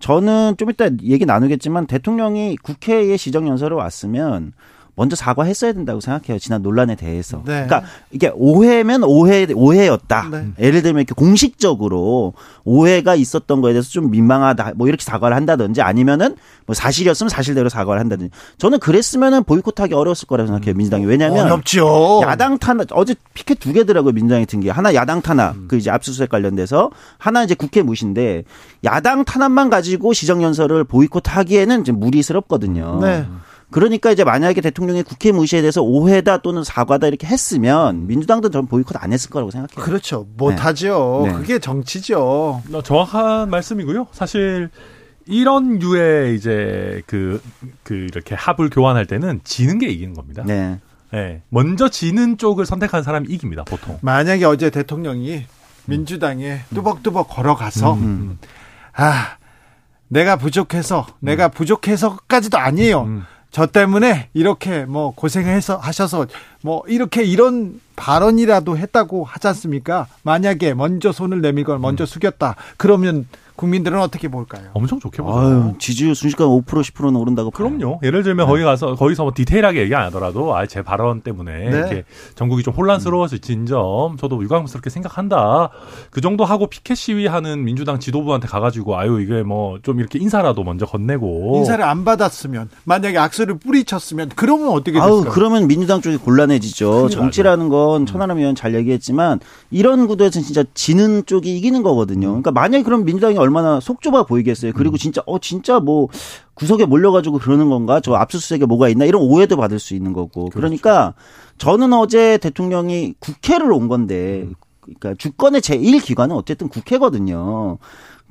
저는 좀 이따 얘기 나누겠지만 대통령이 국회에 시정 연설을 왔으면 먼저 사과했어야 된다고 생각해요. 지난 논란에 대해서. 네. 그러니까 이게 오해면 오해 오해였다. 네. 예를 들면 이렇게 공식적으로 오해가 있었던 거에 대해서 좀 민망하다. 뭐 이렇게 사과를 한다든지 아니면은 뭐 사실이었으면 사실대로 사과를 한다든지. 저는 그랬으면은 보이콧하기 어려웠을 거라고 생각해요. 민주당이. 왜냐하면 어렵죠. 야당 탄압 어제 피켓 두 개더라고요. 민주당이 든 게. 하나 야당 탄압 음. 그 이제 압수수색 관련돼서 하나 이제 국회 무신데 야당 탄압만 가지고 시정 연설을 보이콧하기에는 이제 무리스럽거든요. 네. 그러니까 이제 만약에 대통령이 국회 무시에 대해서 오해다 또는 사과다 이렇게 했으면 민주당도 전 보이콧 안 했을 거라고 생각해요. 그렇죠. 못하죠. 네. 네. 그게 정치죠. 정확한 말씀이고요. 사실 이런 류의 이제 그, 그 이렇게 합을 교환할 때는 지는 게 이기는 겁니다. 네. 네. 먼저 지는 쪽을 선택한 사람이 이깁니다, 보통. 만약에 어제 대통령이 민주당에 음. 뚜벅뚜벅 걸어가서, 음. 음. 아, 내가 부족해서, 음. 내가 부족해서까지도 아니에요. 음. 저 때문에 이렇게 뭐 고생해서 하셔서 뭐 이렇게 이런 발언이라도 했다고 하지 않습니까? 만약에 먼저 손을 내밀거나 먼저 음. 숙였다. 그러면 국민들은 어떻게 볼까요? 엄청 좋게 보죠. 지지율 순식간 5% 10%는 오른다고. 그럼요. 예를 들면 네. 거기 가서 거기서 뭐 디테일하게 얘기 안 하더라도 아 제 발언 때문에 네. 이렇게 전국이 좀 혼란스러워진 점 저도 유감스럽게 생각한다. 그 정도 하고 피켓 시위하는 민주당 지도부한테 가가지고 아유 이게 뭐 좀 이렇게 인사라도 먼저 건네고 인사를 안 받았으면 만약에 악수를 뿌리쳤으면 그러면 어떻게 됐을까요? 그러면 민주당 쪽이 곤란해지죠. 정치라는 건 천하람 의원 잘 얘기했지만 이런 구도에서는 진짜 지는 쪽이 이기는 거거든요. 그러니까 만약에 그럼 민주당이 얼마나 속 좁아 보이겠어요. 그리고 음. 진짜 어 진짜 뭐 구석에 몰려가지고 그러는 건가? 저 압수수색에 뭐가 있나? 이런 오해도 받을 수 있는 거고. 그렇죠. 그러니까 저는 어제 대통령이 국회를 온 건데, 그러니까 주권의 제1기관은 어쨌든 국회거든요.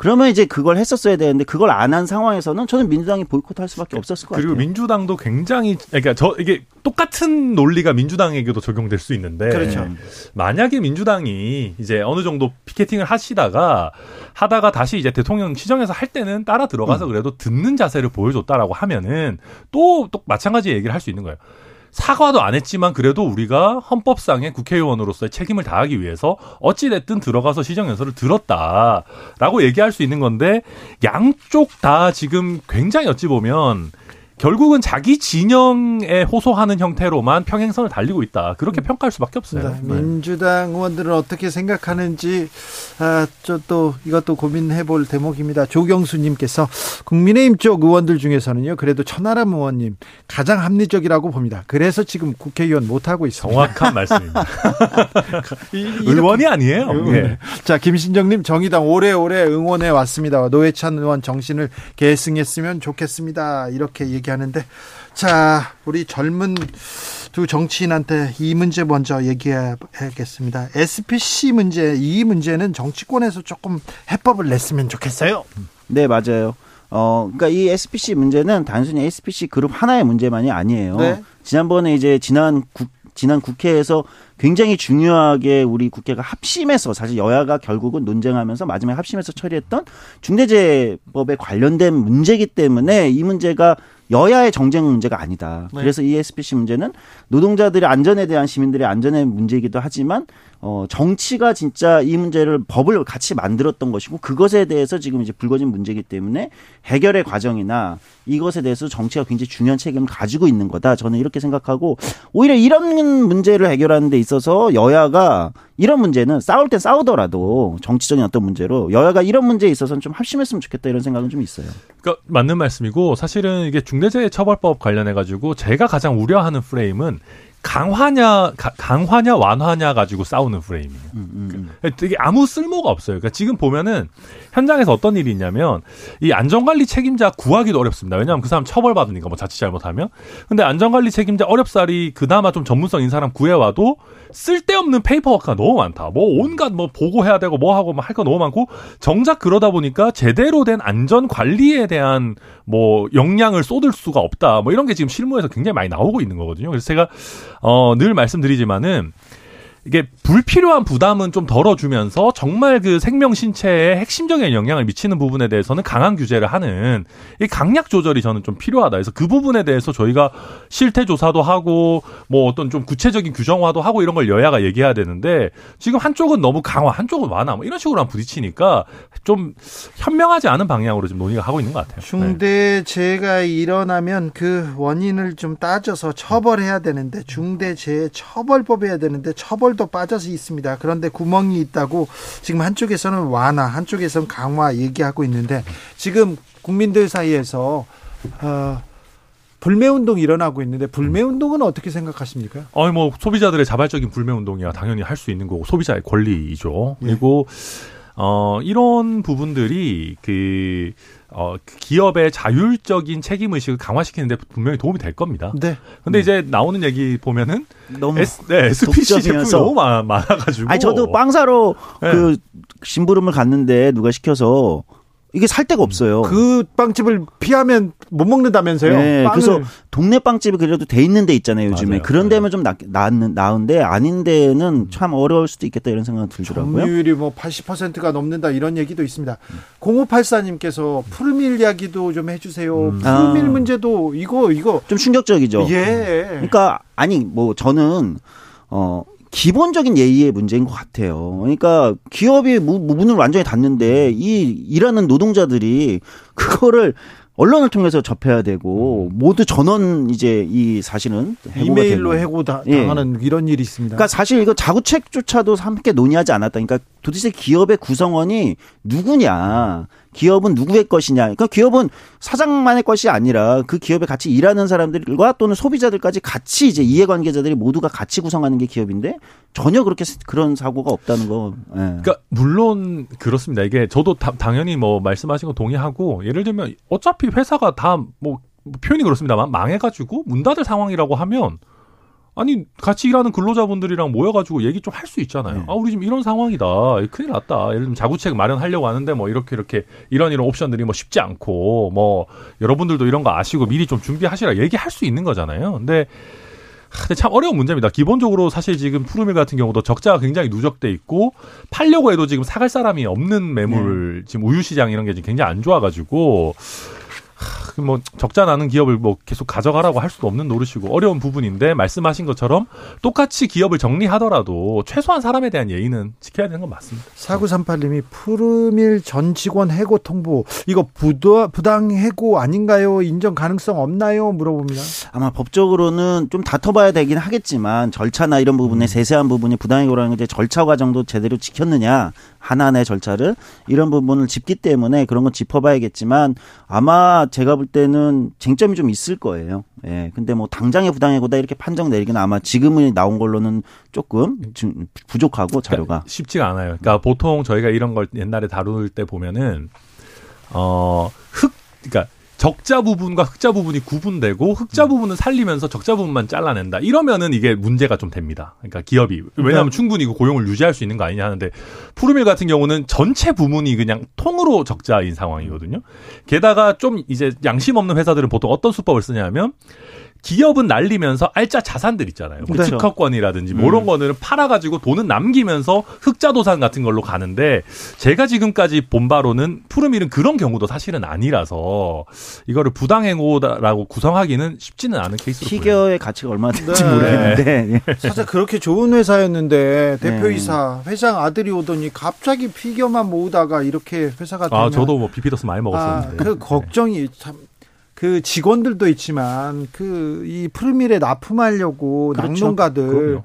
그러면 이제 그걸 했었어야 되는데 그걸 안 한 상황에서는 저는 민주당이 보이콧할 수밖에 없었을 것 그리고 같아요. 그리고 민주당도 굉장히 그러니까 저 이게 똑같은 논리가 민주당에게도 적용될 수 있는데 그렇죠. 만약에 민주당이 이제 어느 정도 피켓팅을 하시다가 하다가 다시 이제 대통령 시정에서 할 때는 따라 들어가서 음. 그래도 듣는 자세를 보여줬다라고 하면은 또 또 마찬가지 얘기를 할 수 있는 거예요. 사과도 안 했지만 그래도 우리가 헌법상의 국회의원으로서의 책임을 다하기 위해서 어찌됐든 들어가서 시정연설을 들었다라고 얘기할 수 있는 건데 양쪽 다 지금 굉장히 어찌 보면 결국은 자기 진영에 호소하는 형태로만 평행선을 달리고 있다. 그렇게 음. 평가할 수밖에 없어요. 네. 네. 민주당 의원들은 어떻게 생각하는지 아, 또 이것도 고민해 볼 대목입니다. 조경수님께서 국민의힘 쪽 의원들 중에서는요. 그래도 천하람 의원님 가장 합리적이라고 봅니다. 그래서 지금 국회의원 못 하고 있습니다. 정확한 말씀입니다. 의원이 아니에요. 네. 자 김신정님 정의당 오래오래 응원해 왔습니다. 노회찬 의원 정신을 계승했으면 좋겠습니다. 이렇게 얘기. 얘기하는데 자 우리 젊은 두 정치인한테 이 문제 먼저 얘기해야겠습니다. SPC 문제 이 문제는 정치권에서 조금 해법을 냈으면 좋겠어요. 네 맞아요. 어, 그러니까 이 SPC 문제는 단순히 SPC 그룹 하나의 문제만이 아니에요. 네. 지난번에 이제 지난 국, 지난 국회에서 굉장히 중요하게 우리 국회가 합심해서 사실 여야가 결국은 논쟁하면서 마지막에 합심해서 처리했던 중대재해법에 관련된 문제이기 때문에 이 문제가 여야의 정쟁 문제가 아니다. 네. 그래서 이 SPC 문제는 노동자들의 안전에 대한 시민들의 안전의 문제이기도 하지만 어 정치가 진짜 이 문제를 법을 같이 만들었던 것이고 그것에 대해서 지금 이제 불거진 문제이기 때문에 해결의 과정이나 이것에 대해서 정치가 굉장히 중요한 책임을 가지고 있는 거다. 저는 이렇게 생각하고 오히려 이런 문제를 해결하는 데 있어서 여야가 이런 문제는 싸울 때 싸우더라도 정치적인 어떤 문제로 여야가 이런 문제에 있어서는 좀 합심했으면 좋겠다 이런 생각은 좀 있어요. 그러니까 맞는 말씀이고 사실은 이게 중 대재해처벌법 관련해 가지고 제가 가장 우려하는 프레임은 강화냐 가, 강화냐 완화냐 가지고 싸우는 프레임이에요. 음, 음, 음. 그러니까 되게 아무 쓸모가 없어요. 그러니까 지금 보면은 현장에서 어떤 일이 있냐면 이 안전관리 책임자 구하기도 어렵습니다. 왜냐하면 그 사람 처벌받으니까 뭐 자칫 잘못하면. 근데 안전관리 책임자 어렵사리 그나마 좀 전문성 있는 사람 구해와도 쓸데없는 페이퍼워크가 너무 많다. 뭐 온갖 뭐 보고해야 되고 뭐 하고 뭐할거 너무 많고 정작 그러다 보니까 제대로 된 안전 관리에 대한 뭐 역량을 쏟을 수가 없다. 뭐 이런 게 지금 실무에서 굉장히 많이 나오고 있는 거거든요. 그래서 제가 어, 늘 말씀드리지만은 이게 불필요한 부담은 좀 덜어주면서 정말 그 생명 신체에 핵심적인 영향을 미치는 부분에 대해서는 강한 규제를 하는 이 강약 조절이 저는 좀 필요하다. 그래서 그 부분에 대해서 저희가 실태 조사도 하고 뭐 어떤 좀 구체적인 규정화도 하고 이런 걸 여야가 얘기해야 되는데 지금 한쪽은 너무 강화, 한쪽은 완화 뭐 이런 식으로 부딪히니까 좀 현명하지 않은 방향으로 지금 논의가 하고 있는 것 같아요. 중대재해가 네. 일어나면 그 원인을 좀 따져서 처벌해야 되는데 중대재해 처벌법 해야 되는데 처벌 서울도 빠져서 있습니다. 그런데 구멍이 있다고 지금 한쪽에서는 완화, 한쪽에서는 강화 얘기하고 있는데 지금 국민들 사이에서 어, 불매 운동 일어나고 있는데 불매 운동은 어떻게 생각하십니까? 아니 뭐 소비자들의 자발적인 불매 운동이야 당연히 할 수 있는 거고 소비자의 권리이죠. 예. 그리고 어 이런 부분들이 그 어, 그 기업의 자율적인 책임 의식을 강화시키는데 분명히 도움이 될 겁니다. 네. 근데 음. 이제 나오는 얘기 보면은 너무 S, 네, SPC 제품이 너무 많아, 많아 가지고. 아니 저도 빵사로 네. 그 심부름을 갔는데 누가 시켜서 이게 살 데가 없어요. 그 빵집을 피하면 못 먹는다면서요? 네, 그래서 동네 빵집이 그래도 돼 있는 데 있잖아요, 요즘에. 맞아요. 그런 데면 좀 나, 나은, 나은데 아닌 데는 참 어려울 수도 있겠다 이런 생각이 들더라고요. 점유율이 뭐 80%가 넘는다 이런 얘기도 있습니다. 0584님께서 푸르밀 이야기도 좀 해주세요. 음. 푸르밀 아. 문제도 이거, 이거. 좀 충격적이죠. 예. 그러니까, 아니, 뭐 저는, 어, 기본적인 예의의 문제인 것 같아요. 그러니까 기업이 문을 완전히 닫는데 이 일하는 노동자들이 그거를 언론을 통해서 접해야 되고 모두 전원 이제 이 사실은 이메일로 해고 다, 예. 당하는 예. 이런 일이 있습니다. 그러니까 사실 이거 자구책조차도 함께 논의하지 않았다. 그러니까 도대체 기업의 구성원이 누구냐? 기업은 누구의 것이냐. 그러니까 기업은 사장만의 것이 아니라 그 기업에 같이 일하는 사람들과 또는 소비자들까지 같이 이제 이해관계자들이 모두가 같이 구성하는 게 기업인데 전혀 그렇게 그런 사고가 없다는 거. 예. 그러니까 물론 그렇습니다. 이게 저도 다, 당연히 뭐 말씀하신 거 동의하고 예를 들면 어차피 회사가 다뭐 표현이 그렇습니다만 망해가지고 문 닫을 상황이라고 하면 아니 같이 일하는 근로자분들이랑 모여가지고 얘기 좀 할 수 있잖아요. 네. 아 우리 지금 이런 상황이다. 큰일 났다. 예를 들면 자구책 마련하려고 하는데 뭐 이렇게 이렇게 이런 이런 옵션들이 뭐 쉽지 않고 뭐 여러분들도 이런 거 아시고 미리 좀 준비하시라 얘기할 수 있는 거잖아요. 근데 근데 참 어려운 문제입니다. 기본적으로 사실 지금 푸르밀 같은 경우도 적자가 굉장히 누적돼 있고 팔려고 해도 지금 사갈 사람이 없는 매물 네. 지금 우유 시장 이런 게 지금 굉장히 안 좋아가지고 뭐 적자 나는 기업을 뭐 계속 가져가라고 할 수도 없는 노릇이고 어려운 부분인데 말씀하신 것처럼 똑같이 기업을 정리하더라도 최소한 사람에 대한 예의는 지켜야 되는 건 맞습니다. 4938님이 푸르밀 전 직원 해고 통보 이거 부도, 부당 해고 아닌가요? 인정 가능성 없나요? 물어봅니다. 아마 법적으로는 좀 다퉈봐야 되긴 하겠지만 절차나 이런 부분에 음. 세세한 부분이 부당 해고라는 게 절차 과정도 제대로 지켰느냐 하나하나의 절차를 이런 부분을 짚기 때문에 그런 건 짚어봐야겠지만 아마 제가 볼 때는 쟁점이 좀 있을 거예요. 예. 근데 뭐 당장의 부당해고다 이렇게 판정 내리기는 아마 지금은 나온 걸로는 조금 부족하고 자료가 그러니까 쉽지가 않아요. 그러니까 보통 저희가 이런 걸 옛날에 다룰 때 보면은 어 흑 그러니까 적자 부분과 흑자 부분이 구분되고 흑자 음. 부분은 살리면서 적자 부분만 잘라낸다. 이러면은 이게 문제가 좀 됩니다. 그러니까 기업이 왜냐하면 네. 충분히 그 고용을 유지할 수 있는 거 아니냐 하는데 푸르밀 같은 경우는 전체 부문이 그냥 통으로 적자인 상황이거든요. 게다가 좀 이제 양심 없는 회사들은 보통 어떤 수법을 쓰냐면 기업은 날리면서 알짜 자산들 있잖아요. 그 그렇죠. 특허권이라든지 뭐 이런 음. 거는 팔아가지고 돈은 남기면서 흑자도산 같은 걸로 가는데 제가 지금까지 본 바로는 푸르밀은 그런 경우도 사실은 아니라서 이거를 부당행위라고 구성하기는 쉽지는 않은 케이스로 피겨의 가치가 얼마나 될지 네. 모르겠는데 네. 사실 그렇게 좋은 회사였는데 대표이사 네. 회장 아들이 오더니 갑자기 피겨만 모으다가 이렇게 회사가 되면 아 저도 뭐 비피더스 많이 먹었었는데 아, 그 걱정이 참 그 직원들도 있지만 그 이 푸르밀에 납품하려고 그렇죠. 낙농가들 그럼요.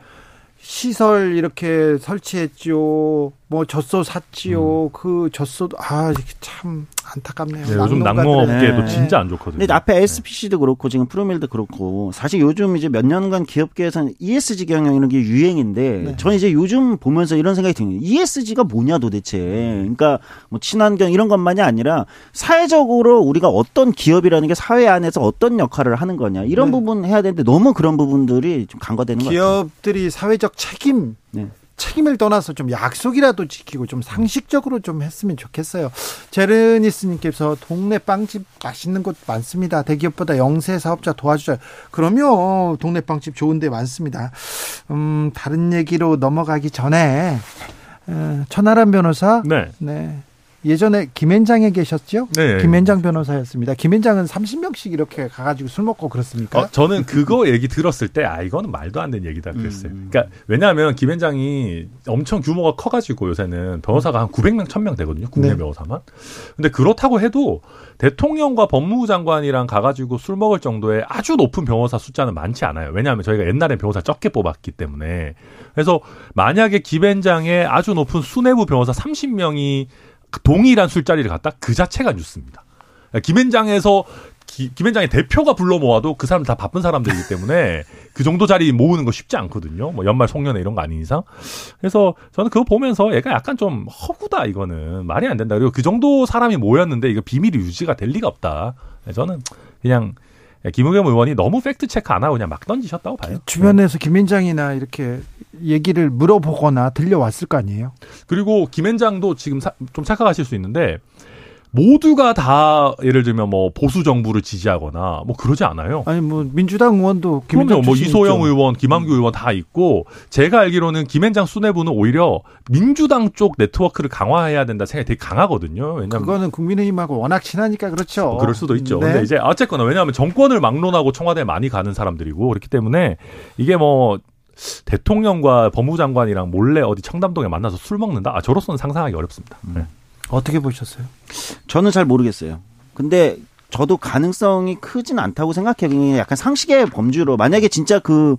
시설 이렇게 설치했죠. 뭐 젖소 샀지요. 음. 그 젖소도 아 이게 참 안타깝네요. 네, 요즘 낙농업계도 네. 진짜 안 좋거든요. 근데 앞에 SPC도 그렇고 지금 프로밀도 그렇고 사실 요즘 이제 몇 년간 기업계에서는 ESG 경영 이런 게 유행인데 네. 저는 이제 요즘 보면서 이런 생각이 드는 ESG가 뭐냐 도대체. 그러니까 뭐 친환경 이런 것만이 아니라 사회적으로 우리가 어떤 기업이라는 게 사회 안에서 어떤 역할을 하는 거냐 이런 네. 부분 해야 되는데 너무 그런 부분들이 좀 간과되는 것 같아요. 기업들이 사회적 책임 네. 책임을 떠나서 좀 약속이라도 지키고 좀 상식적으로 좀 했으면 좋겠어요. 제르니스님께서 동네 빵집 맛있는 곳 많습니다. 대기업보다 영세 사업자 도와주자. 그러면 동네 빵집 좋은데 많습니다. 음, 다른 얘기로 넘어가기 전에 어, 천하람 변호사. 네. 네. 예전에 김앤장에 계셨죠? 네. 김앤장 변호사였습니다. 김앤장은 30명씩 이렇게 가가지고 술 먹고 그렇습니까? 어, 저는 그거 얘기 들었을 때, 아, 이거는 말도 안 되는 얘기다 그랬어요. 음. 그러니까, 왜냐하면 김앤장이 엄청 규모가 커가지고 요새는 변호사가 한 900명, 1000명 되거든요. 국내 네. 변호사만. 근데 그렇다고 해도 대통령과 법무부 장관이랑 가가지고 술 먹을 정도의 아주 높은 변호사 숫자는 많지 않아요. 왜냐하면 저희가 옛날에 변호사 적게 뽑았기 때문에. 그래서 만약에 김앤장의 아주 높은 수뇌부 변호사 30명이 동일한 술자리를 갔다 그 자체가 뉴스입니다. 김앤장에서 김앤장의 대표가 불러 모아도 그 사람 다 바쁜 사람들이기 때문에 그 정도 자리 모으는 거 쉽지 않거든요. 뭐 연말 송년회 이런 거 아닌 이상. 그래서 저는 그거 보면서 얘가 약간 좀 허구다 이거는 말이 안 된다. 그리고 그 정도 사람이 모였는데 이거 비밀이 유지가 될 리가 없다. 저는 그냥 김의겸 의원이 너무 fact check 안 하고 그냥 막 던지셨다고 봐요. 주변에서 김앤장이나 이렇게 얘기를 물어보거나 들려왔을 거 아니에요? 그리고 김앤장도 지금 사, 좀 착각하실 수 있는데 모두가 다 예를 들면 뭐 보수 정부를 지지하거나 뭐 그러지 않아요. 아니 뭐 민주당 의원도 그럼요. 뭐 이소영 있죠. 의원, 김한규 음. 의원 다 있고 제가 알기로는 김앤장 수뇌부는 오히려 민주당 쪽 네트워크를 강화해야 된다 생각이 되게 강하거든요. 왜냐면 그거는 국민의힘하고 워낙 친하니까 그렇죠. 뭐 그럴 수도 있죠. 네. 근데 이제 어쨌거나 왜냐하면 정권을 막론하고 청와대에 많이 가는 사람들이고 그렇기 때문에 이게 뭐 대통령과 법무부 장관이랑 몰래 어디 청담동에 만나서 술 먹는다? 아, 저로서는 상상하기 어렵습니다. 음. 네. 어떻게 보셨어요? 저는 잘 모르겠어요. 근데 저도 가능성이 크진 않다고 생각해요. 약간 상식의 범주로 만약에 진짜 그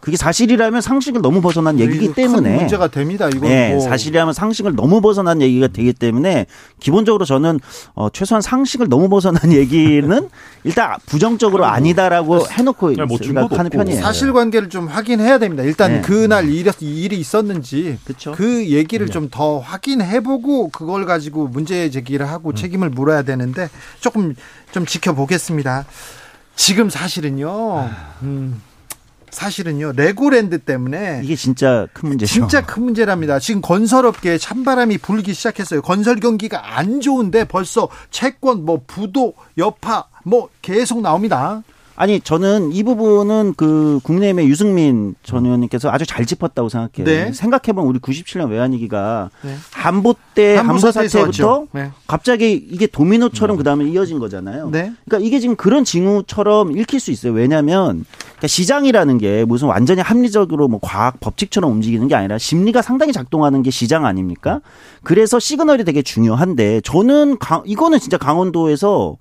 그게 사실이라면 상식을 너무 벗어난 얘기이기 때문에 문제가 됩니다. 이건 네, 뭐. 사실이라면 상식을 너무 벗어난 얘기가 되기 때문에 기본적으로 저는 어, 최소한 상식을 너무 벗어난 얘기는 일단 부정적으로 아니다라고 해놓고 네, 뭐 생각하는 편이에요. 사실관계를 좀 확인해야 됩니다. 일단 네. 그날 일이, 일이 있었는지 그쵸? 그 얘기를 네. 좀더 확인해보고 그걸 가지고 문제 제기를 하고 음. 책임을 물어야 되는데 조금 좀 지켜보겠습니다. 지금 사실은요. 아. 음. 사실은요 레고랜드 때문에 이게 진짜 큰 문제죠. 진짜 큰 문제랍니다. 지금 건설업계에 찬바람이 불기 시작했어요. 건설 경기가 안 좋은데 벌써 채권, 뭐 부도, 여파 뭐 계속 나옵니다. 아니 저는 이 부분은 그 국내의힘의 유승민 전 의원님께서 아주 잘 짚었다고 생각해요. 네. 생각해보면 우리 97년 외환위기가 네. 한보 때 한보 사태부터 네. 갑자기 이게 도미노처럼 그 다음에 이어진 거잖아요. 네. 그러니까 이게 지금 그런 징후처럼 읽힐 수 있어요. 왜냐하면 그러니까 시장이라는 게 무슨 완전히 합리적으로 뭐 과학 법칙처럼 움직이는 게 아니라 심리가 상당히 작동하는 게 시장 아닙니까? 그래서 시그널이 되게 중요한데 저는 강, 이거는 진짜 강원도에서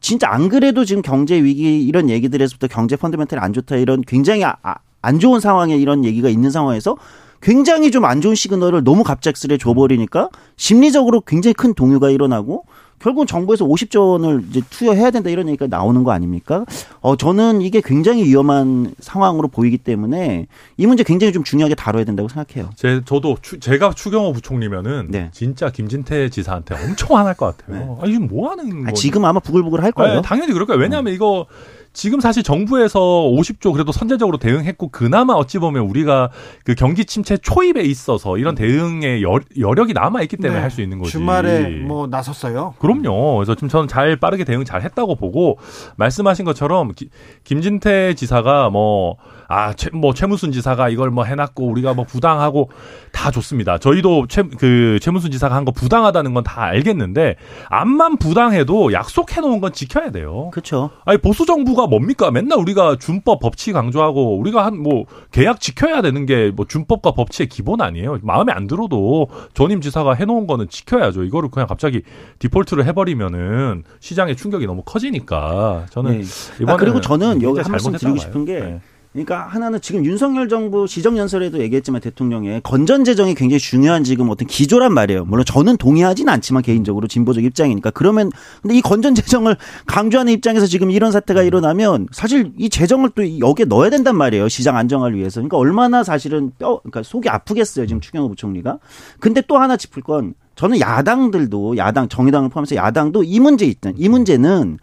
진짜 안 그래도 지금 경제 위기 이런 얘기들에서부터 경제 펀드멘털이 안 좋다 이런 굉장히 아, 아, 안 좋은 상황에 이런 얘기가 있는 상황에서 굉장히 좀 안 좋은 시그널을 너무 갑작스레 줘버리니까 심리적으로 굉장히 큰 동요가 일어나고 결국은 정부에서 50조 원을 이제 투여해야 된다 이런 얘기가 나오는 거 아닙니까? 어, 저는 이게 굉장히 위험한 상황으로 보이기 때문에 이 문제 굉장히 좀 중요하게 다뤄야 된다고 생각해요. 제, 저도 추, 제가 추경호 부총리면은 네. 진짜 김진태 지사한테 엄청 화날 것 같아요. 네. 아, 이게 뭐 하는 아, 지금 아마 부글부글 할 거예요. 네, 당연히 그럴 거예요. 왜냐하면 음. 이거 지금 사실 정부에서 50조 그래도 선제적으로 대응했고 그나마 어찌 보면 우리가 그 경기 침체 초입에 있어서 이런 대응의 여, 력이 남아 있기 때문에 네. 할수 있는 거지. 주말에 뭐 나섰어요. 그럼요. 그래서 지금 저는 잘 빠르게 대응 잘 했다고 보고 말씀하신 것처럼 기, 김진태 지사가 뭐 아, 최, 뭐 최문순 지사가 이걸 뭐 해놨고 우리가 뭐 부당하고 다 좋습니다. 저희도 최, 그 최문순 지사가 한 거 부당하다는 건 다 알겠는데 암만 부당해도 약속해 놓은 건 지켜야 돼요. 그렇죠. 아니 보수 정부가 뭡니까? 맨날 우리가 준법 법치 강조하고 우리가 한 뭐 계약 지켜야 되는 게 뭐 준법과 법치의 기본 아니에요. 마음에 안 들어도 전임 지사가 해놓은 거는 지켜야죠. 이거를 그냥 갑자기 디폴트를 해버리면은 시장의 충격이 너무 커지니까 저는 네. 이번에 아, 그리고 저는 여기 한 말씀 드리고 싶은 게. 네. 그러니까 하나는 지금 윤석열 정부 시정연설에도 얘기했지만 대통령의 건전 재정이 굉장히 중요한 지금 어떤 기조란 말이에요. 물론 저는 동의하진 않지만 개인적으로 진보적 입장이니까 그러면 근데 이 건전 재정을 강조하는 입장에서 지금 이런 사태가 일어나면 사실 이 재정을 또 여기에 넣어야 된단 말이에요. 시장 안정화를 위해서. 그러니까 얼마나 사실은 뼈 그러니까 속이 아프겠어요. 지금 추경호 부총리가. 근데 또 하나 짚을 건 저는 야당들도 야당 정의당을 포함해서 야당도 이 문제 있던 이 문제는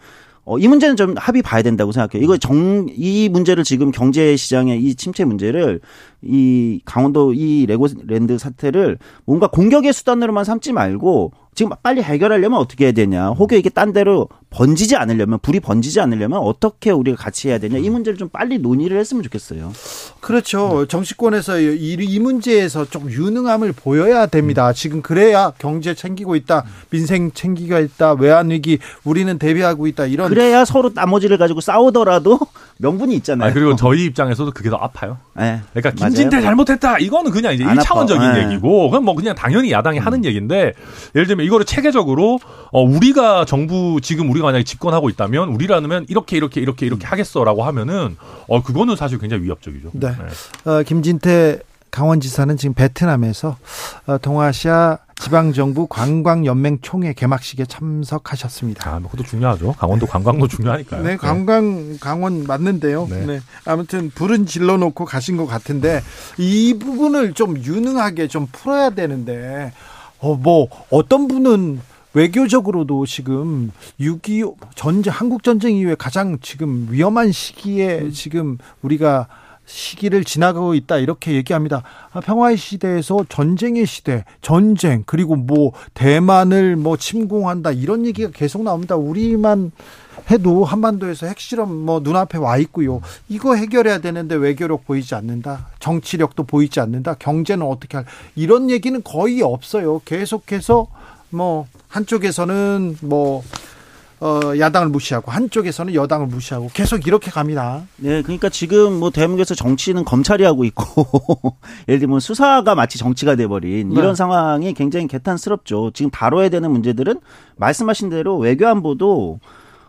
어, 이 문제는 좀 합의 봐야 된다고 생각해요. 이거 정, 이 문제를 지금 경제 시장의 이 침체 문제를 이 강원도 이 레고랜드 사태를 뭔가 공격의 수단으로만 삼지 말고 지금 빨리 해결하려면 어떻게 해야 되냐. 혹여 이게 딴 데로 번지지 않으려면 불이 번지지 않으려면 어떻게 우리가 같이 해야 되냐. 이 문제를 좀 빨리 논의를 했으면 좋겠어요. 그렇죠. 정치권에서 이, 이 문제에서 좀 유능함을 보여야 됩니다. 지금 그래야 경제 챙기고 있다. 민생 챙기고 있다. 외환 위기 우리는 대비하고 있다. 이런 그래야 서로 나머지를 가지고 싸우더라도 명분이 있잖아요. 아, 그리고 저희 입장에서도 그게 더 아파요. 네. 그러니까 김진태 잘못했다. 이거는 그냥 이제 1차원적인 네. 얘기고 그건 뭐 그냥 당연히 야당이 음. 하는 얘기인데 예를 들면 이거를 체계적으로 어 우리가 정부 지금 우리가 만약에 집권하고 있다면 우리라면 이렇게 이렇게 이렇게 이렇게 음. 하겠어라고 하면은 어 그거는 사실 굉장히 위협적이죠. 네. 네. 어, 김진태 강원지사는 지금 베트남에서 어, 동아시아 지방정부 관광연맹 총회 개막식에 참석하셨습니다. 아, 뭐 그것도 중요하죠. 강원도 관광도 중요하니까요. 네, 관광 강원 맞는데요. 네. 네. 아무튼 불은 질러놓고 가신 것 같은데 이 부분을 좀 유능하게 좀 풀어야 되는데 어, 뭐 어떤 분은 외교적으로도 지금 6.25 전쟁 한국 전쟁 이후에 가장 지금 위험한 시기에 음. 지금 우리가 시기를 지나가고 있다 이렇게 얘기합니다. 아, 평화의 시대에서 전쟁의 시대, 전쟁 그리고 뭐 대만을 뭐 침공한다 이런 얘기가 계속 나옵니다. 우리만 해도 한반도에서 핵실험 뭐 눈앞에 와 있고요. 이거 해결해야 되는데 외교력 보이지 않는다. 정치력도 보이지 않는다. 경제는 어떻게 할 이런 얘기는 거의 없어요. 계속해서 뭐 한쪽에서는 뭐 어, 야당을 무시하고 한쪽에서는 여당을 무시하고 계속 이렇게 갑니다. 네, 그러니까 지금 뭐 대한민국에서 정치는 검찰이 하고 있고 예를 들면 수사가 마치 정치가 돼버린 이런 네. 상황이 굉장히 개탄스럽죠. 지금 다뤄야 되는 문제들은 말씀하신 대로 외교안보도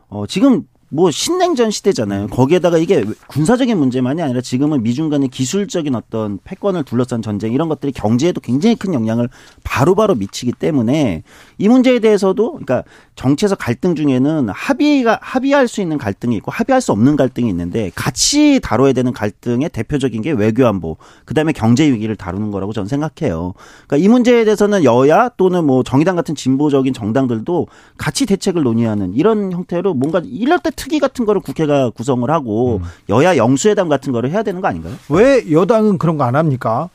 어, 지금 뭐 신냉전 시대잖아요. 거기에다가 이게 군사적인 문제만이 아니라 지금은 미중 간의 기술적인 어떤 패권을 둘러싼 전쟁 이런 것들이 경제에도 굉장히 큰 영향을 바로바로 바로 미치기 때문에 이 문제에 대해서도 그러니까 정치에서 갈등 중에는 합의가 합의할 수 있는 갈등이 있고 합의할 수 없는 갈등이 있는데 같이 다뤄야 되는 갈등의 대표적인 게 외교 안보 그다음에 경제 위기를 다루는 거라고 저는 생각해요. 그러니까 이 문제에 대해서는 여야 또는 뭐 정의당 같은 진보적인 정당들도 같이 대책을 논의하는 이런 형태로 뭔가 이럴 때 특위 같은 거를 국회가 구성을 하고 음. 여야 영수회담 같은 거를 해야 되는 거 아닌가요? 왜 여당은 그런 거 안 합니까?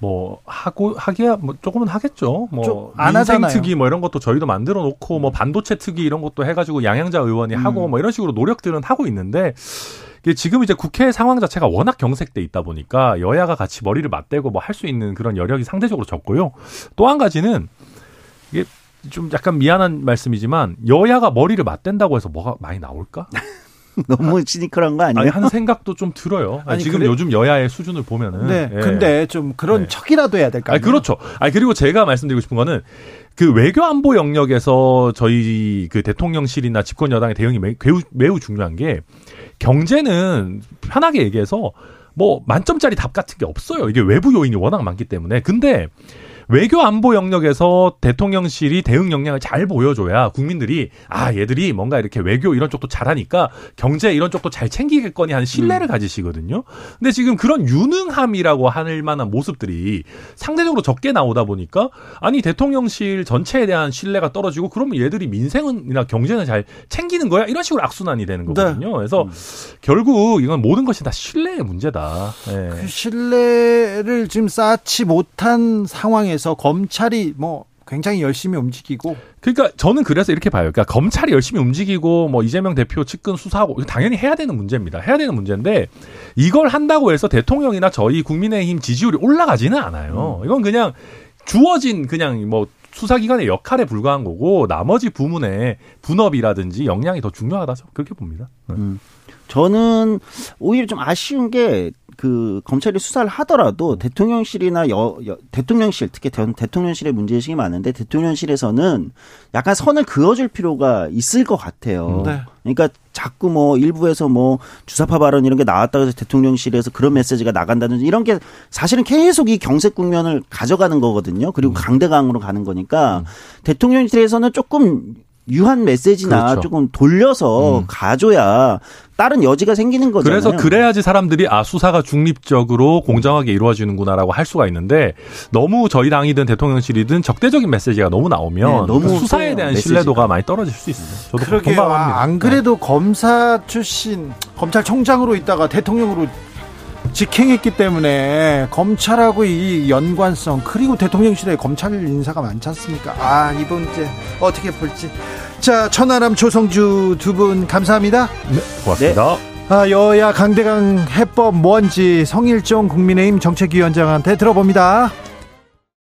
뭐 하고 하기야 뭐 조금은 하겠죠. 뭐안 하잖아요. 특위 뭐 이런 것도 저희도 만들어 놓고 뭐 반도체 특위 이런 것도 해가지고 양양자 의원이 음. 하고 뭐 이런 식으로 노력들은 하고 있는데 지금 이제 국회 상황 자체가 워낙 경색돼 있다 보니까 여야가 같이 머리를 맞대고 뭐 할 수 있는 그런 여력이 상대적으로 적고요. 또 한 가지는 이게 좀 약간 미안한 말씀이지만 여야가 머리를 맞댄다고 해서 뭐가 많이 나올까? 너무 시니컬한 거 아니에요? 아니, 한 생각도 좀 들어요. 아니, 지금 그래? 요즘 여야의 수준을 보면은. 네. 예. 근데 좀 그런 네. 척이라도 해야 될까? 아니, 그렇죠. 아니, 그리고 제가 말씀드리고 싶은 거는 그 외교 안보 영역에서 저희 그 대통령실이나 집권 여당의 대응이 매우, 매우 중요한 게 경제는 편하게 얘기해서 뭐 만점짜리 답 같은 게 없어요. 이게 외부 요인이 워낙 많기 때문에. 근데 외교 안보 영역에서 대통령실이 대응 역량을 잘 보여줘야 국민들이 아 얘들이 뭔가 이렇게 외교 이런 쪽도 잘하니까 경제 이런 쪽도 잘 챙기겠거니 하는 신뢰를 음. 가지시거든요. 근데 지금 그런 유능함이라고 할 만한 모습들이 상대적으로 적게 나오다 보니까 아니 대통령실 전체에 대한 신뢰가 떨어지고 그러면 얘들이 민생이나 경제는 잘 챙기는 거야 이런 식으로 악순환이 되는 네. 거거든요. 네. 그래서 음. 결국 이건 모든 것이 다 신뢰의 문제다. 네. 그 신뢰를 지금 쌓지 못한 상황에 상황에서 검찰이 뭐 굉장히 열심히 움직이고 그러니까 저는 그래서 이렇게 봐요. 그러니까 검찰이 열심히 움직이고 뭐 이재명 대표 측근 수사하고 당연히 해야 되는 문제입니다. 해야 되는 문제인데 이걸 한다고 해서 대통령이나 저희 국민의힘 지지율이 올라가지는 않아요. 음. 이건 그냥 주어진 그냥 뭐 수사기관의 역할에 불과한 거고 나머지 부문의 분업이라든지 역량이 더 중요하다 그렇게 봅니다. 음. 저는 오히려 좀 아쉬운 게 그 검찰이 수사를 하더라도 대통령실이나 여, 여 대통령실 특히 대, 대통령실의 문제의식이 많은데 대통령실에서는 약간 선을 그어줄 필요가 있을 것 같아요. 네. 그러니까 자꾸 뭐 일부에서 뭐 주사파 발언 이런 게 나왔다고 해서 대통령실에서 그런 메시지가 나간다든지 이런 게 사실은 계속 이 경색 국면을 가져가는 거거든요. 그리고 음. 강대강으로 가는 거니까 음. 대통령실에서는 조금 유한 메시지나 그렇죠. 조금 돌려서 음. 가줘야 다른 여지가 생기는 거잖아요. 그래서 그래야지 사람들이 아 수사가 중립적으로 공정하게 이루어지는구나라고 할 수가 있는데 너무 저희 당이든 대통령실이든 적대적인 메시지가 너무 나오면 네, 너무 그 수사에 대한 메시지가. 신뢰도가 많이 떨어질 수 있어요. 저도 그러게요. 공감합니다. 안 그래도 네. 검사 출신 검찰총장으로 있다가 대통령으로 직행했기 때문에 검찰하고 이 연관성 그리고 대통령실에 검찰 인사가 많지 않습니까? 아 이번 주 어떻게 볼지 자 천하람 조성주 두 분 감사합니다. 네 고맙습니다. 네. 아, 여야 강대강 해법 뭔지 성일종 국민의힘 정책위원장한테 들어봅니다.